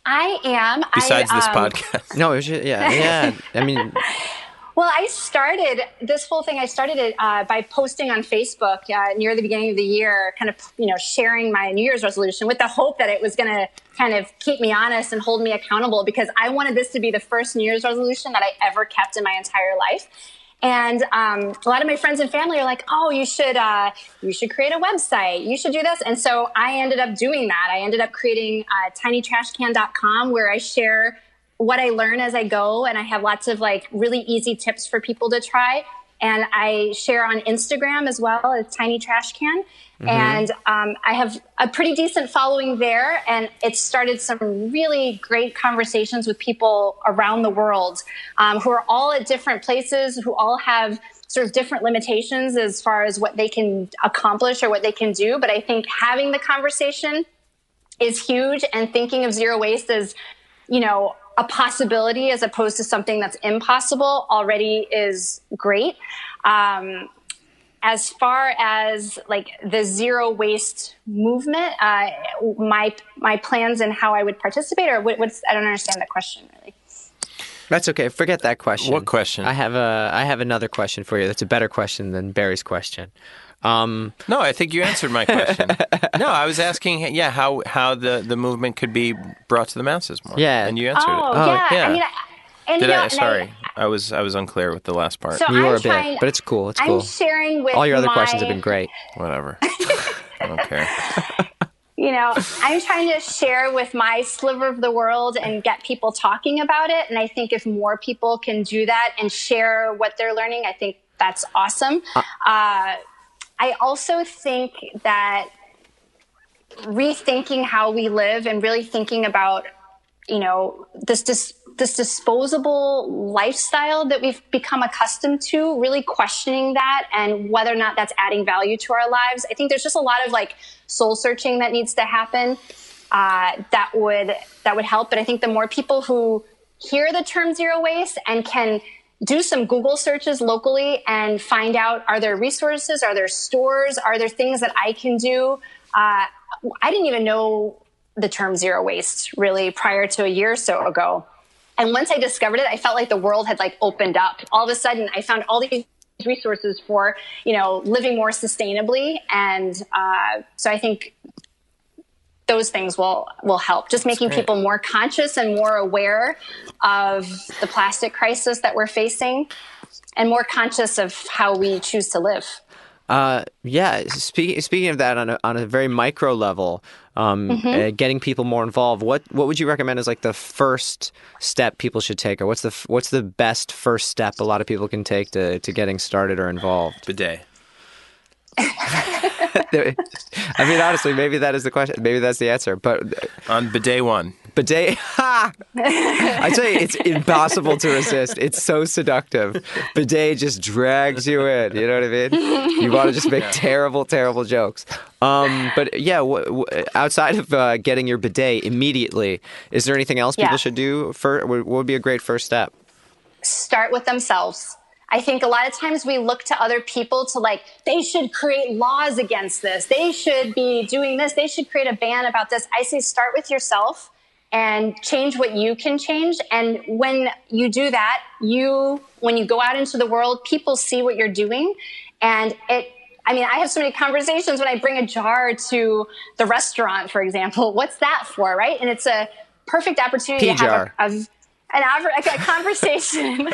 i am besides I, this um, podcast? No, it was just, yeah, yeah. I mean, Well, I started this whole thing. I started it uh, by posting on Facebook uh, near the beginning of the year, kind of you know sharing my New Year's resolution with the hope that it was going to kind of keep me honest and hold me accountable because I wanted this to be the first New Year's resolution that I ever kept in my entire life. And um, a lot of my friends and family are like, "Oh, you should uh, you should create a website. You should do this." And so I ended up doing that. I ended up creating uh, tinytrashcan.com where I share what I learn as I go, and I have lots of like really easy tips for people to try. And I share on Instagram as well as Tiny Trash Can. Mm-hmm. And um, I have a pretty decent following there. And it started some really great conversations with people around the world um, who are all at different places, who all have sort of different limitations as far as what they can accomplish or what they can do. But I think having the conversation is huge and thinking of zero waste as, you know, a possibility as opposed to something that's impossible already is great. Um, as far as like the zero waste movement, uh, my my plans and how I would participate, or what, what's I don't understand that question really. That's okay. Forget that question. What question? I have a I have another question for you. That's a better question than Barry's question. Um, no, I think you answered my question. no, I was asking, yeah, how how the, the movement could be brought to the masses more. Yeah, and you answered oh, it. Oh, yeah. yeah. I mean, I, and, Did you know, I? Sorry, I, I, was I was unclear with the last part. So you I'm were a trying, bit, but it's cool. It's I'm cool. sharing with all your other my, questions have been great. Whatever. I don't care. You know, I'm trying to share with my sliver of the world and get people talking about it. And I think if more people can do that and share what they're learning, I think that's awesome. Uh, uh, I also think that rethinking how we live and really thinking about, you know, this dis- this disposable lifestyle that we've become accustomed to, really questioning that and whether or not that's adding value to our lives. I think there's just a lot of like soul searching that needs to happen. Uh, that would that would help. But I think the more people who hear the term zero waste and can do some Google searches locally and find out are there resources, are there stores, are there things that I can do. Uh, I didn't even know the term zero waste really prior to a year or so ago. And once I discovered it, I felt like the world had like opened up. All of a sudden, I found all these resources for you know living more sustainably, and uh, so I think those things will will help. Just making people more conscious and more aware of the plastic crisis that we're facing, and more conscious of how we choose to live. Uh, yeah. Speaking speaking of that on a, on a very micro level, um, mm-hmm. uh, getting people more involved. What what would you recommend as like the first step people should take, or what's the what's the best first step a lot of people can take to to getting started or involved? Bidet. I mean, honestly, maybe that is the question. Maybe that's the answer. But on bidet one, bidet, ha! I tell you, it's impossible to resist. It's so seductive. Bidet just drags you in. You know what I mean? You want to just make terrible, terrible jokes. Um, but yeah, w- w- outside of uh, getting your bidet immediately, is there anything else people should do? For what would be a great first step? Start with themselves I think a lot of times we look to other people to like, they should create laws against this. They should be doing this. They should create a ban about this. I say start with yourself and change what you can change. And when you do that, you, when you go out into the world, people see what you're doing. And it, I mean, I have so many conversations when I bring a jar to the restaurant, for example. What's that for, right? And it's a perfect opportunity Pea to have a, a an a conversation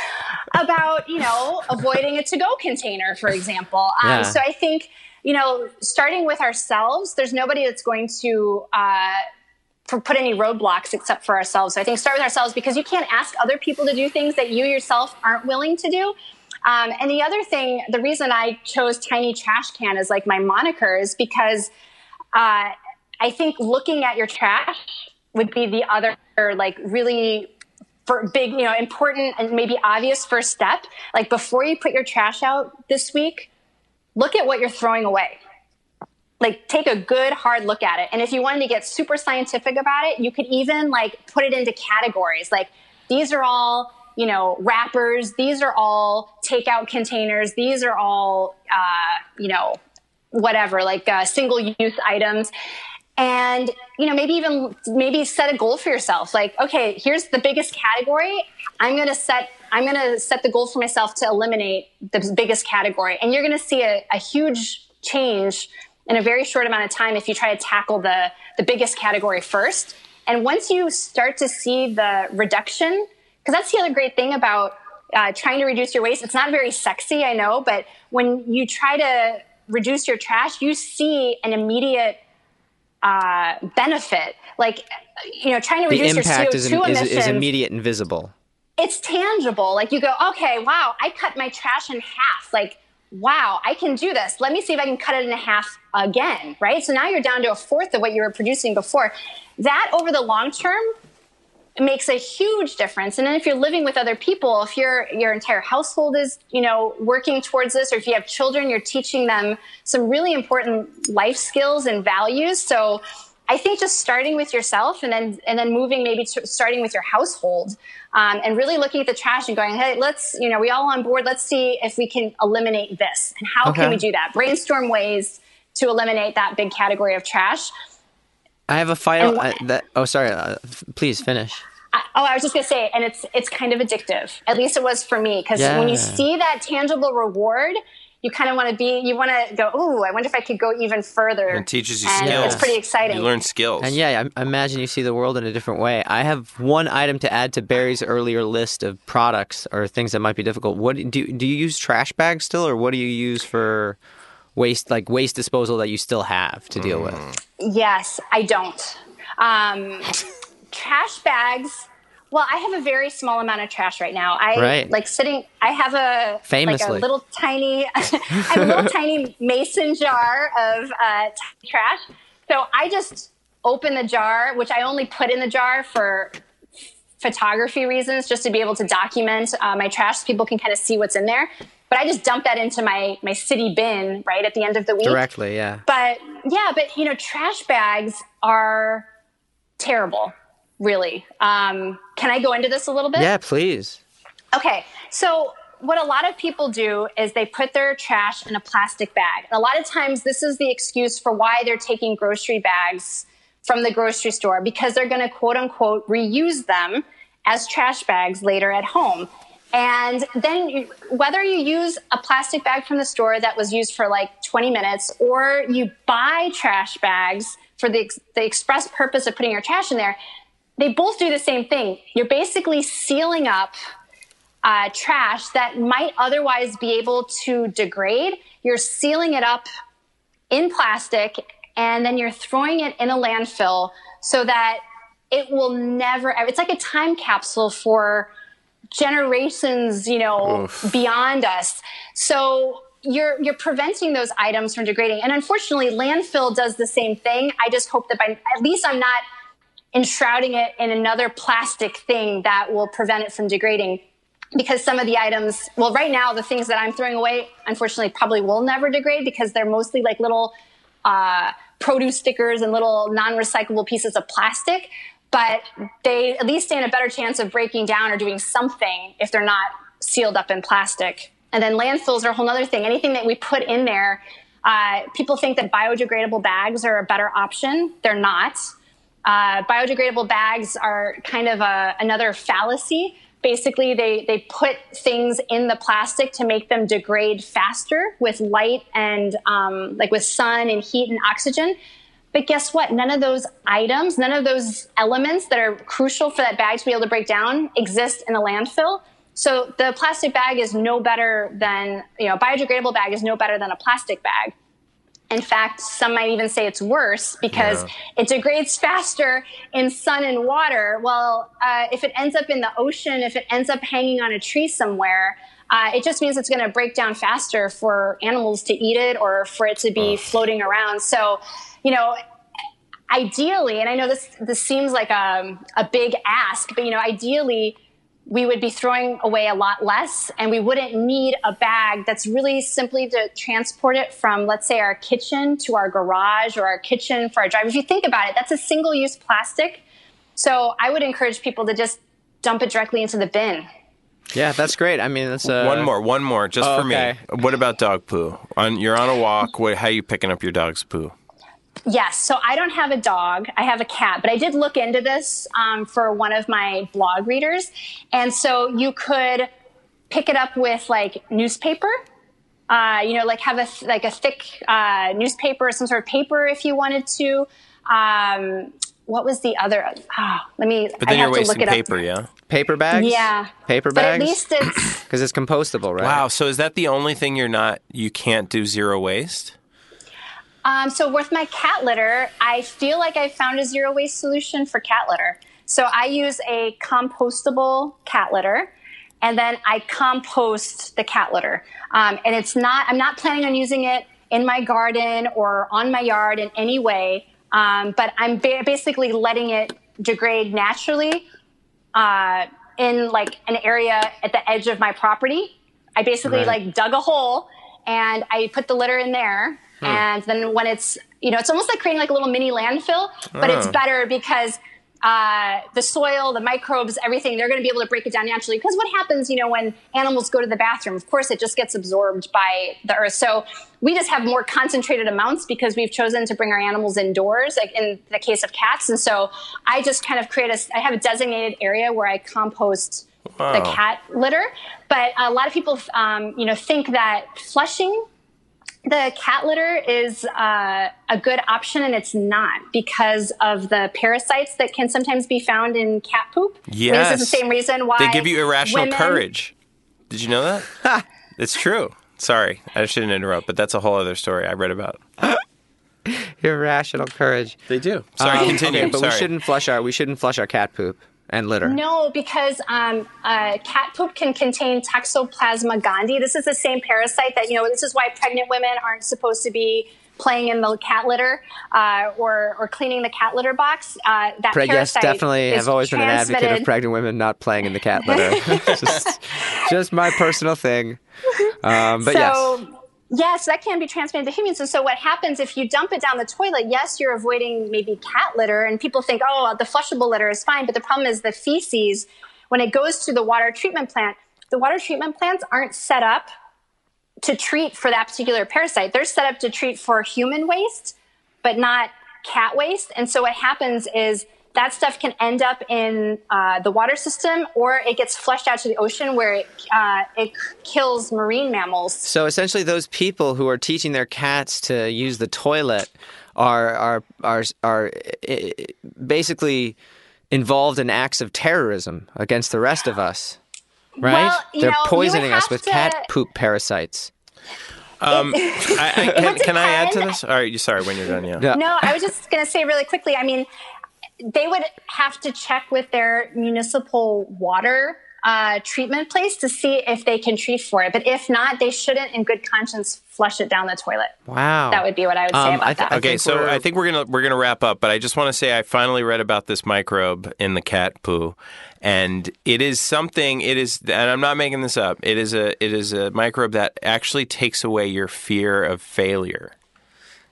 about you know avoiding a to-go container, for example. Um, yeah. So I think you know starting with ourselves, there's nobody that's going to. Uh, put any roadblocks except for ourselves. So I think start with ourselves because you can't ask other people to do things that you yourself aren't willing to do. Um, and the other thing, the reason I chose Tiny Trash Can as like my moniker is because uh, I think looking at your trash would be the other like really for big, you know, important and maybe obvious first step. Like before you put your trash out this week, look at what you're throwing away. Like take a good hard look at it. And if you wanted to get super scientific about it, you could even like put it into categories. Like these are all, you know, wrappers. These are all takeout containers. These are all, uh, you know, whatever, like uh, single use items and you know maybe even maybe set a goal for yourself like okay here's the biggest category i'm going to set I'm going to set the goal for myself to eliminate the biggest category. And you're going to see a, a huge change in a very short amount of time if you try to tackle the, the biggest category first. And once you start to see the reduction, because that's the other great thing about uh, trying to reduce your waste. It's not very sexy, I know, but when you try to reduce your trash, you see an immediate uh, benefit. Like, you know, trying to reduce your CO2 is, is, emissions. is immediate and visible. It's tangible. Like you go, okay, wow, I cut my trash in half. Like, wow, I can do this. Let me see if I can cut it in half again, right? So now you're down to a fourth of what you were producing before. That over the long term makes a huge difference. And then if you're living with other people, if your your entire household is, you know, working towards this, or if you have children, you're teaching them some really important life skills and values. So I think just starting with yourself and then and then moving maybe to starting with your household um, and really looking at the trash and going, hey, let's you know we all on board. Let's see if we can eliminate this and how Okay. can we do that? Brainstorm ways to eliminate that big category of trash. I have a final. And Uh, that, oh, sorry. Uh, f- please finish. I, oh, I was just gonna say, and it's it's kind of addictive. At least it was for me because when you see that tangible reward, you kind of want to be. You want to go. Ooh, I wonder if I could go even further. It teaches you and skills. It's pretty exciting. You learn skills. And yeah, I, I imagine you see the world in a different way. I have one item to add to Barry's earlier list of products or things that might be difficult. What do do you use trash bags still, or what do you use for waste like waste disposal that you still have to deal with? Yes, I don't. Um, trash bags. Well, I have a very small amount of trash right now. I Right. like sitting. I have a like Famously. a little tiny, I have a little tiny mason jar of uh, tiny trash. So I just open the jar, which I only put in the jar for photography reasons, just to be able to document uh, my trash, so people can kind of see what's in there. But I just dump that into my my city bin right at the end of the week. Directly, yeah. But yeah, but you know, trash bags are terrible, really. Um, can I go into this a little bit? Yeah, please. Okay, so what a lot of people do is they put their trash in a plastic bag. And a lot of times, this is the excuse for why they're taking grocery bags from the grocery store because they're going to quote unquote reuse them as trash bags later at home. And then, whether you use a plastic bag from the store that was used for like 20 minutes or you buy trash bags for the, the express purpose of putting your trash in there, they both do the same thing. You're basically sealing up uh, trash that might otherwise be able to degrade. You're sealing it up in plastic and then you're throwing it in a landfill so that it will never ever, it's like a time capsule for generations, you know, beyond us. So you're you're preventing those items from degrading. And unfortunately, landfill does the same thing. I just hope that by at least I'm not enshrouding it in another plastic thing that will prevent it from degrading because some of the items well right now the things that i'm throwing away unfortunately probably will never degrade because they're mostly like little uh, produce stickers and little non-recyclable pieces of plastic but they at least stand a better chance of breaking down or doing something if they're not sealed up in plastic and then landfills are a whole other thing anything that we put in there uh, people think that biodegradable bags are a better option they're not uh, biodegradable bags are kind of a, another fallacy. Basically, they, they put things in the plastic to make them degrade faster with light and um, like with sun and heat and oxygen. But guess what? None of those items, none of those elements that are crucial for that bag to be able to break down exist in a landfill. So the plastic bag is no better than, you know, a biodegradable bag is no better than a plastic bag. In fact, some might even say it's worse because it degrades faster in sun and water. Well, uh, if it ends up in the ocean, if it ends up hanging on a tree somewhere, uh, it just means it's going to break down faster for animals to eat it or for it to be floating around. So, you know, ideally, and I know this this seems like a, a big ask, but you know, ideally, we would be throwing away a lot less, and we wouldn't need a bag that's really simply to transport it from, let's say, our kitchen to our garage or our kitchen for our drive. If you think about it, that's a single use plastic. So I would encourage people to just dump it directly into the bin. Yeah, that's great. I mean, that's uh, one more, one more, just Oh, for okay. me. What about dog poo? On you're on a walk. What, how you picking up your dog's poo? Yes. So I don't have a dog. I have a cat, but I did look into this um, for one of my blog readers. And so you could pick it up with like newspaper. Uh, you know, like have a th- like a thick uh, newspaper or some sort of paper if you wanted to. Um, what was the other? ah, let me. But I then have you're to wasting look it paper, up. yeah. Paper bags? Yeah, Paper but bags? at least it's Because it's compostable, right? Wow. So is that the only thing you're not? You can't do zero waste. Um, so with my cat litter, I feel like I found a zero waste solution for cat litter. So I use a compostable cat litter, and then I compost the cat litter. Um, and it's not. I'm not planning on using it in my garden or on my yard in any way. Um, but I'm ba- basically letting it degrade naturally uh, in like an area at the edge of my property. I basically Right. like dug a hole and I put the litter in there. And then when it's, you know, it's almost like creating like a little mini landfill, but it's Oh. better because uh, the soil, the microbes, everything, they're going to be able to break it down naturally. Because what happens, you know, when animals go to the bathroom, of course, it just gets absorbed by the earth. So we just have more concentrated amounts because we've chosen to bring our animals indoors, like in the case of cats. And so I just kind of create a, I have a designated area where I compost the cat litter. But a lot of people, um, you know, think that flushing the cat litter is uh, a good option, and it's not because of the parasites that can sometimes be found in cat poop. I mean, this is the same reason why They give you irrational women- courage. Did you know that? it's true. Sorry, I shouldn't interrupt, but that's a whole other story I read about. Irrational courage. They do. Sorry, Um, continue. okay, but Sorry. we shouldn't flush our we shouldn't flush our cat poop and litter. No, because um, uh, cat poop can contain Toxoplasma gondii. This is the same parasite that, you know, this is why pregnant women aren't supposed to be playing in the cat litter uh, or, or cleaning the cat litter box. Uh, that Pre- yes, definitely. is I've always been an advocate of pregnant women not playing in the cat litter. just, just my personal thing. Um, but so, yes, yes, that can be transmitted to humans. And so, what happens if you dump it down the toilet? Yes, you're avoiding maybe cat litter, and people think, oh, the flushable litter is fine. But the problem is the feces, when it goes to the water treatment plant, the water treatment plants aren't set up to treat for that particular parasite. They're set up to treat for human waste, but not cat waste. And so, what happens is that stuff can end up in uh, the water system, or it gets flushed out to the ocean where it uh, it kills marine mammals. so essentially, those people who are teaching their cats to use the toilet are are are are basically involved in acts of terrorism against the rest of us. Right? Well, They're know, poisoning us with to- cat poop parasites. Um, I, I, can, can I add to this? All right, you sorry when you're done. Yeah. Yeah. No, I was just going to say really quickly. I mean, they would have to check with their municipal water uh, treatment place to see if they can treat for it. But if not, they shouldn't, in good conscience, flush it down the toilet. Wow. That would be what I would say Um, about I th- that. Okay, think so we're- I think we're gonna we're gonna wrap up, but I just want to say I finally read about this microbe in the cat poo, and it is something. It is, and I'm not making this up. It is a it is a microbe that actually takes away your fear of failure.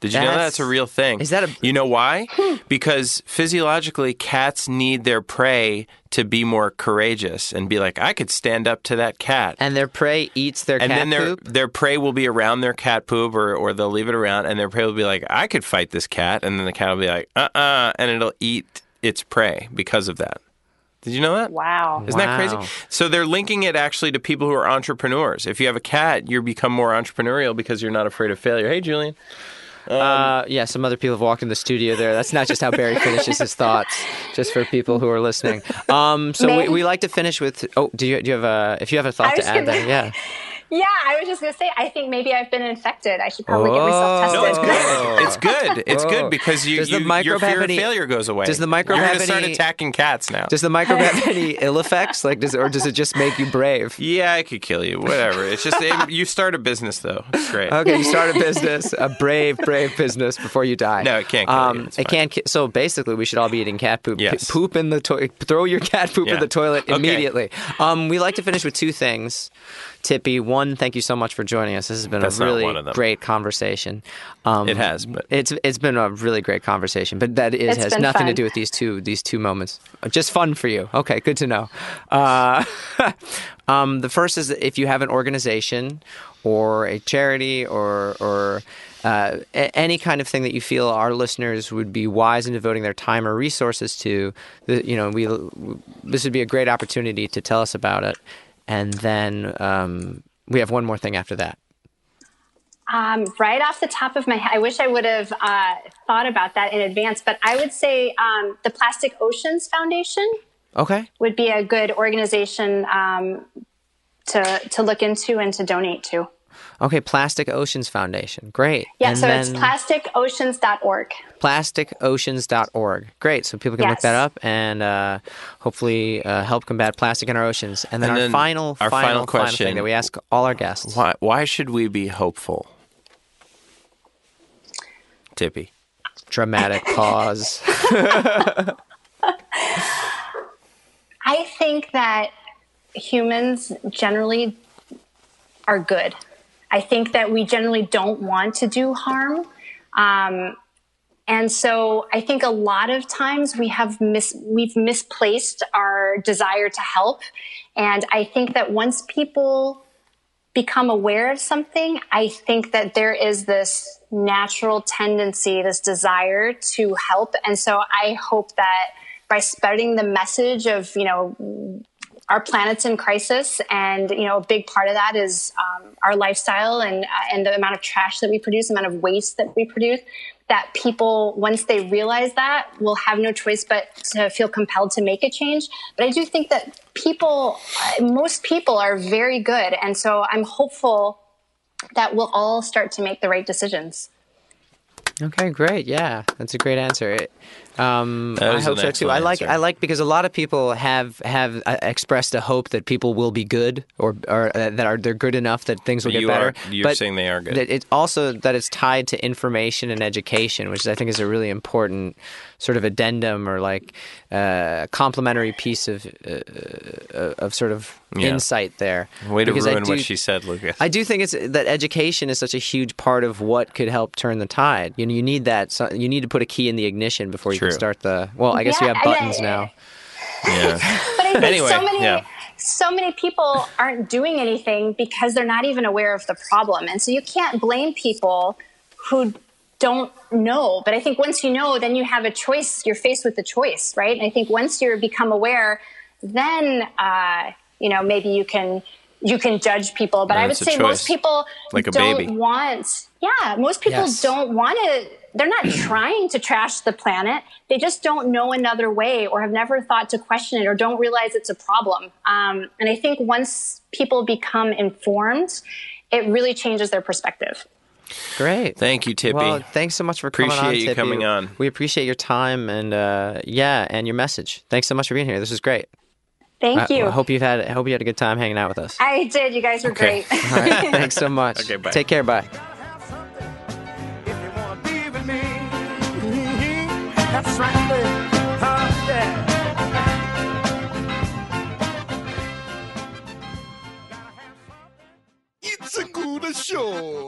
Did you know That's- that's a real thing? Is that a- You know why? because physiologically, cats need their prey to be more courageous and be like, I could stand up to that cat. And their prey eats their and cat then their poop. their prey will be around their cat poop or, or they'll leave it around and their prey will be like i could fight this cat. And then the cat will be like uh-uh and it'll eat its prey because of that. Did you know that? Wow. isn't that crazy? So they're linking it actually to people who are entrepreneurs. If you have a cat you become more entrepreneurial because you're not afraid of failure. Hey julian Uh, yeah, some other people have walked in the studio there. That's not just how Barry finishes his thoughts, just for people who are listening. Um, so we, May- we like to finish with. Oh, do you do you have a? If you have a thought to add, gonna- there, yeah. Yeah, I was just going to say, I think maybe I've been infected. I should probably get myself tested. no it's good it's good it's Whoa. good because you, Does the you your microbe have fear any- of failure goes away does the microbe you're have gonna start attacking cats now Does the microbe have any ill effects? Like, does or does it just make you brave? yeah, I could kill you. Whatever. It's just it, you start a business though. It's great. Okay, you start a business, a brave, brave business before you die. No, it can't kill you. Um, It's it fine. can't. ki- So basically, we should all be eating cat poop. P- Yes. poop in the toilet. Throw your cat poop in the toilet Okay. immediately. Um, we like to finish with two things. Tippi, one, thank you so much for joining us. This has been That's a really one of them. great conversation. Um, It has, but- it's it's been a really great conversation. But that is It's has been nothing to do with these two these two moments. Just fun for you. Okay, good to know. Uh, um, the first is if you have an organization or a charity or or uh, a- any kind of thing that you feel our listeners would be wise in devoting their time or resources to, the, you know, we this would be a great opportunity to tell us about it. And then um, we have one more thing after that. Um, right off the top of my head, I wish I would have uh, thought about that in advance, but I would say um, the Plastic Oceans Foundation Okay. would be a good organization um, to to look into and to donate to. Okay, Plastic Oceans Foundation. Great. Yeah, And so it's plasticoceans.org. plasticoceans.org. Great. So people can look that up and uh, hopefully uh, help combat plastic in our oceans. And then And our then final, our final, final question. thing that we ask all our guests. Why why should we be hopeful? Tippi. Dramatic pause. I think that humans generally are good. I think that we generally don't want to do harm. Um, and so I think a lot of times we have mis- we've misplaced our desire to help. And I think that once people become aware of something, I think that there is this natural tendency, this desire to help. And so I hope that by spreading the message of, you know, our planet's in crisis, and you know, a big part of that is um, our lifestyle and uh, and the amount of trash that we produce, the amount of waste that we produce. That people, once they realize that, will have no choice but to feel compelled to make a change. But I do think that people, uh, most people, are very good, and so I'm hopeful that we'll all start to make the right decisions. Okay, great. Yeah, that's a great answer. It- um, I hope so too. I like answer. I like because a lot of people have have uh, expressed a hope that people will be good or or uh, that are they're good enough that things will get You better. are- you're but saying they are good. It's also that it's tied to information and education, which I think is a really important sort of addendum or like uh, complementary piece of uh, uh, of sort of Yeah. insight there. Way to Because I ruin what she said, Lucas. I do think it's that education is such a huge part of what could help turn the tide. You know, you need that. So you need to put a key in the ignition before you True. can start the. Well, I guess you have and buttons I- now. yeah. But I think Anyway, so many yeah. so many people aren't doing anything because they're not even aware of the problem. And so you can't blame people who don't know. But I think once you know, then you have a choice. You're faced with a choice, right? And I think once you become aware, then uh, you know maybe you can you can judge people. But I would say choice. most people Like a don't baby. want. Yeah, most people Yes. don't want to. They're not trying to trash the planet. They just don't know another way, or have never thought to question it, or don't realize it's a problem. Um, and I think once people become informed, it really changes their perspective. Great. Thank you, Tippi. Well, thanks so much for coming on. Appreciate you Tippi. coming on. We appreciate your time and uh, yeah, and your message. Thanks so much for being here. This is great. Thank I, you. I hope you've had. I hope you had a good time hanging out with us. I did. You guys were Okay. great. All right. Thanks so much. Okay, bye. Take care. Bye. If you wanna be with me, that's right, baby. Huh, yeah. It's a good show.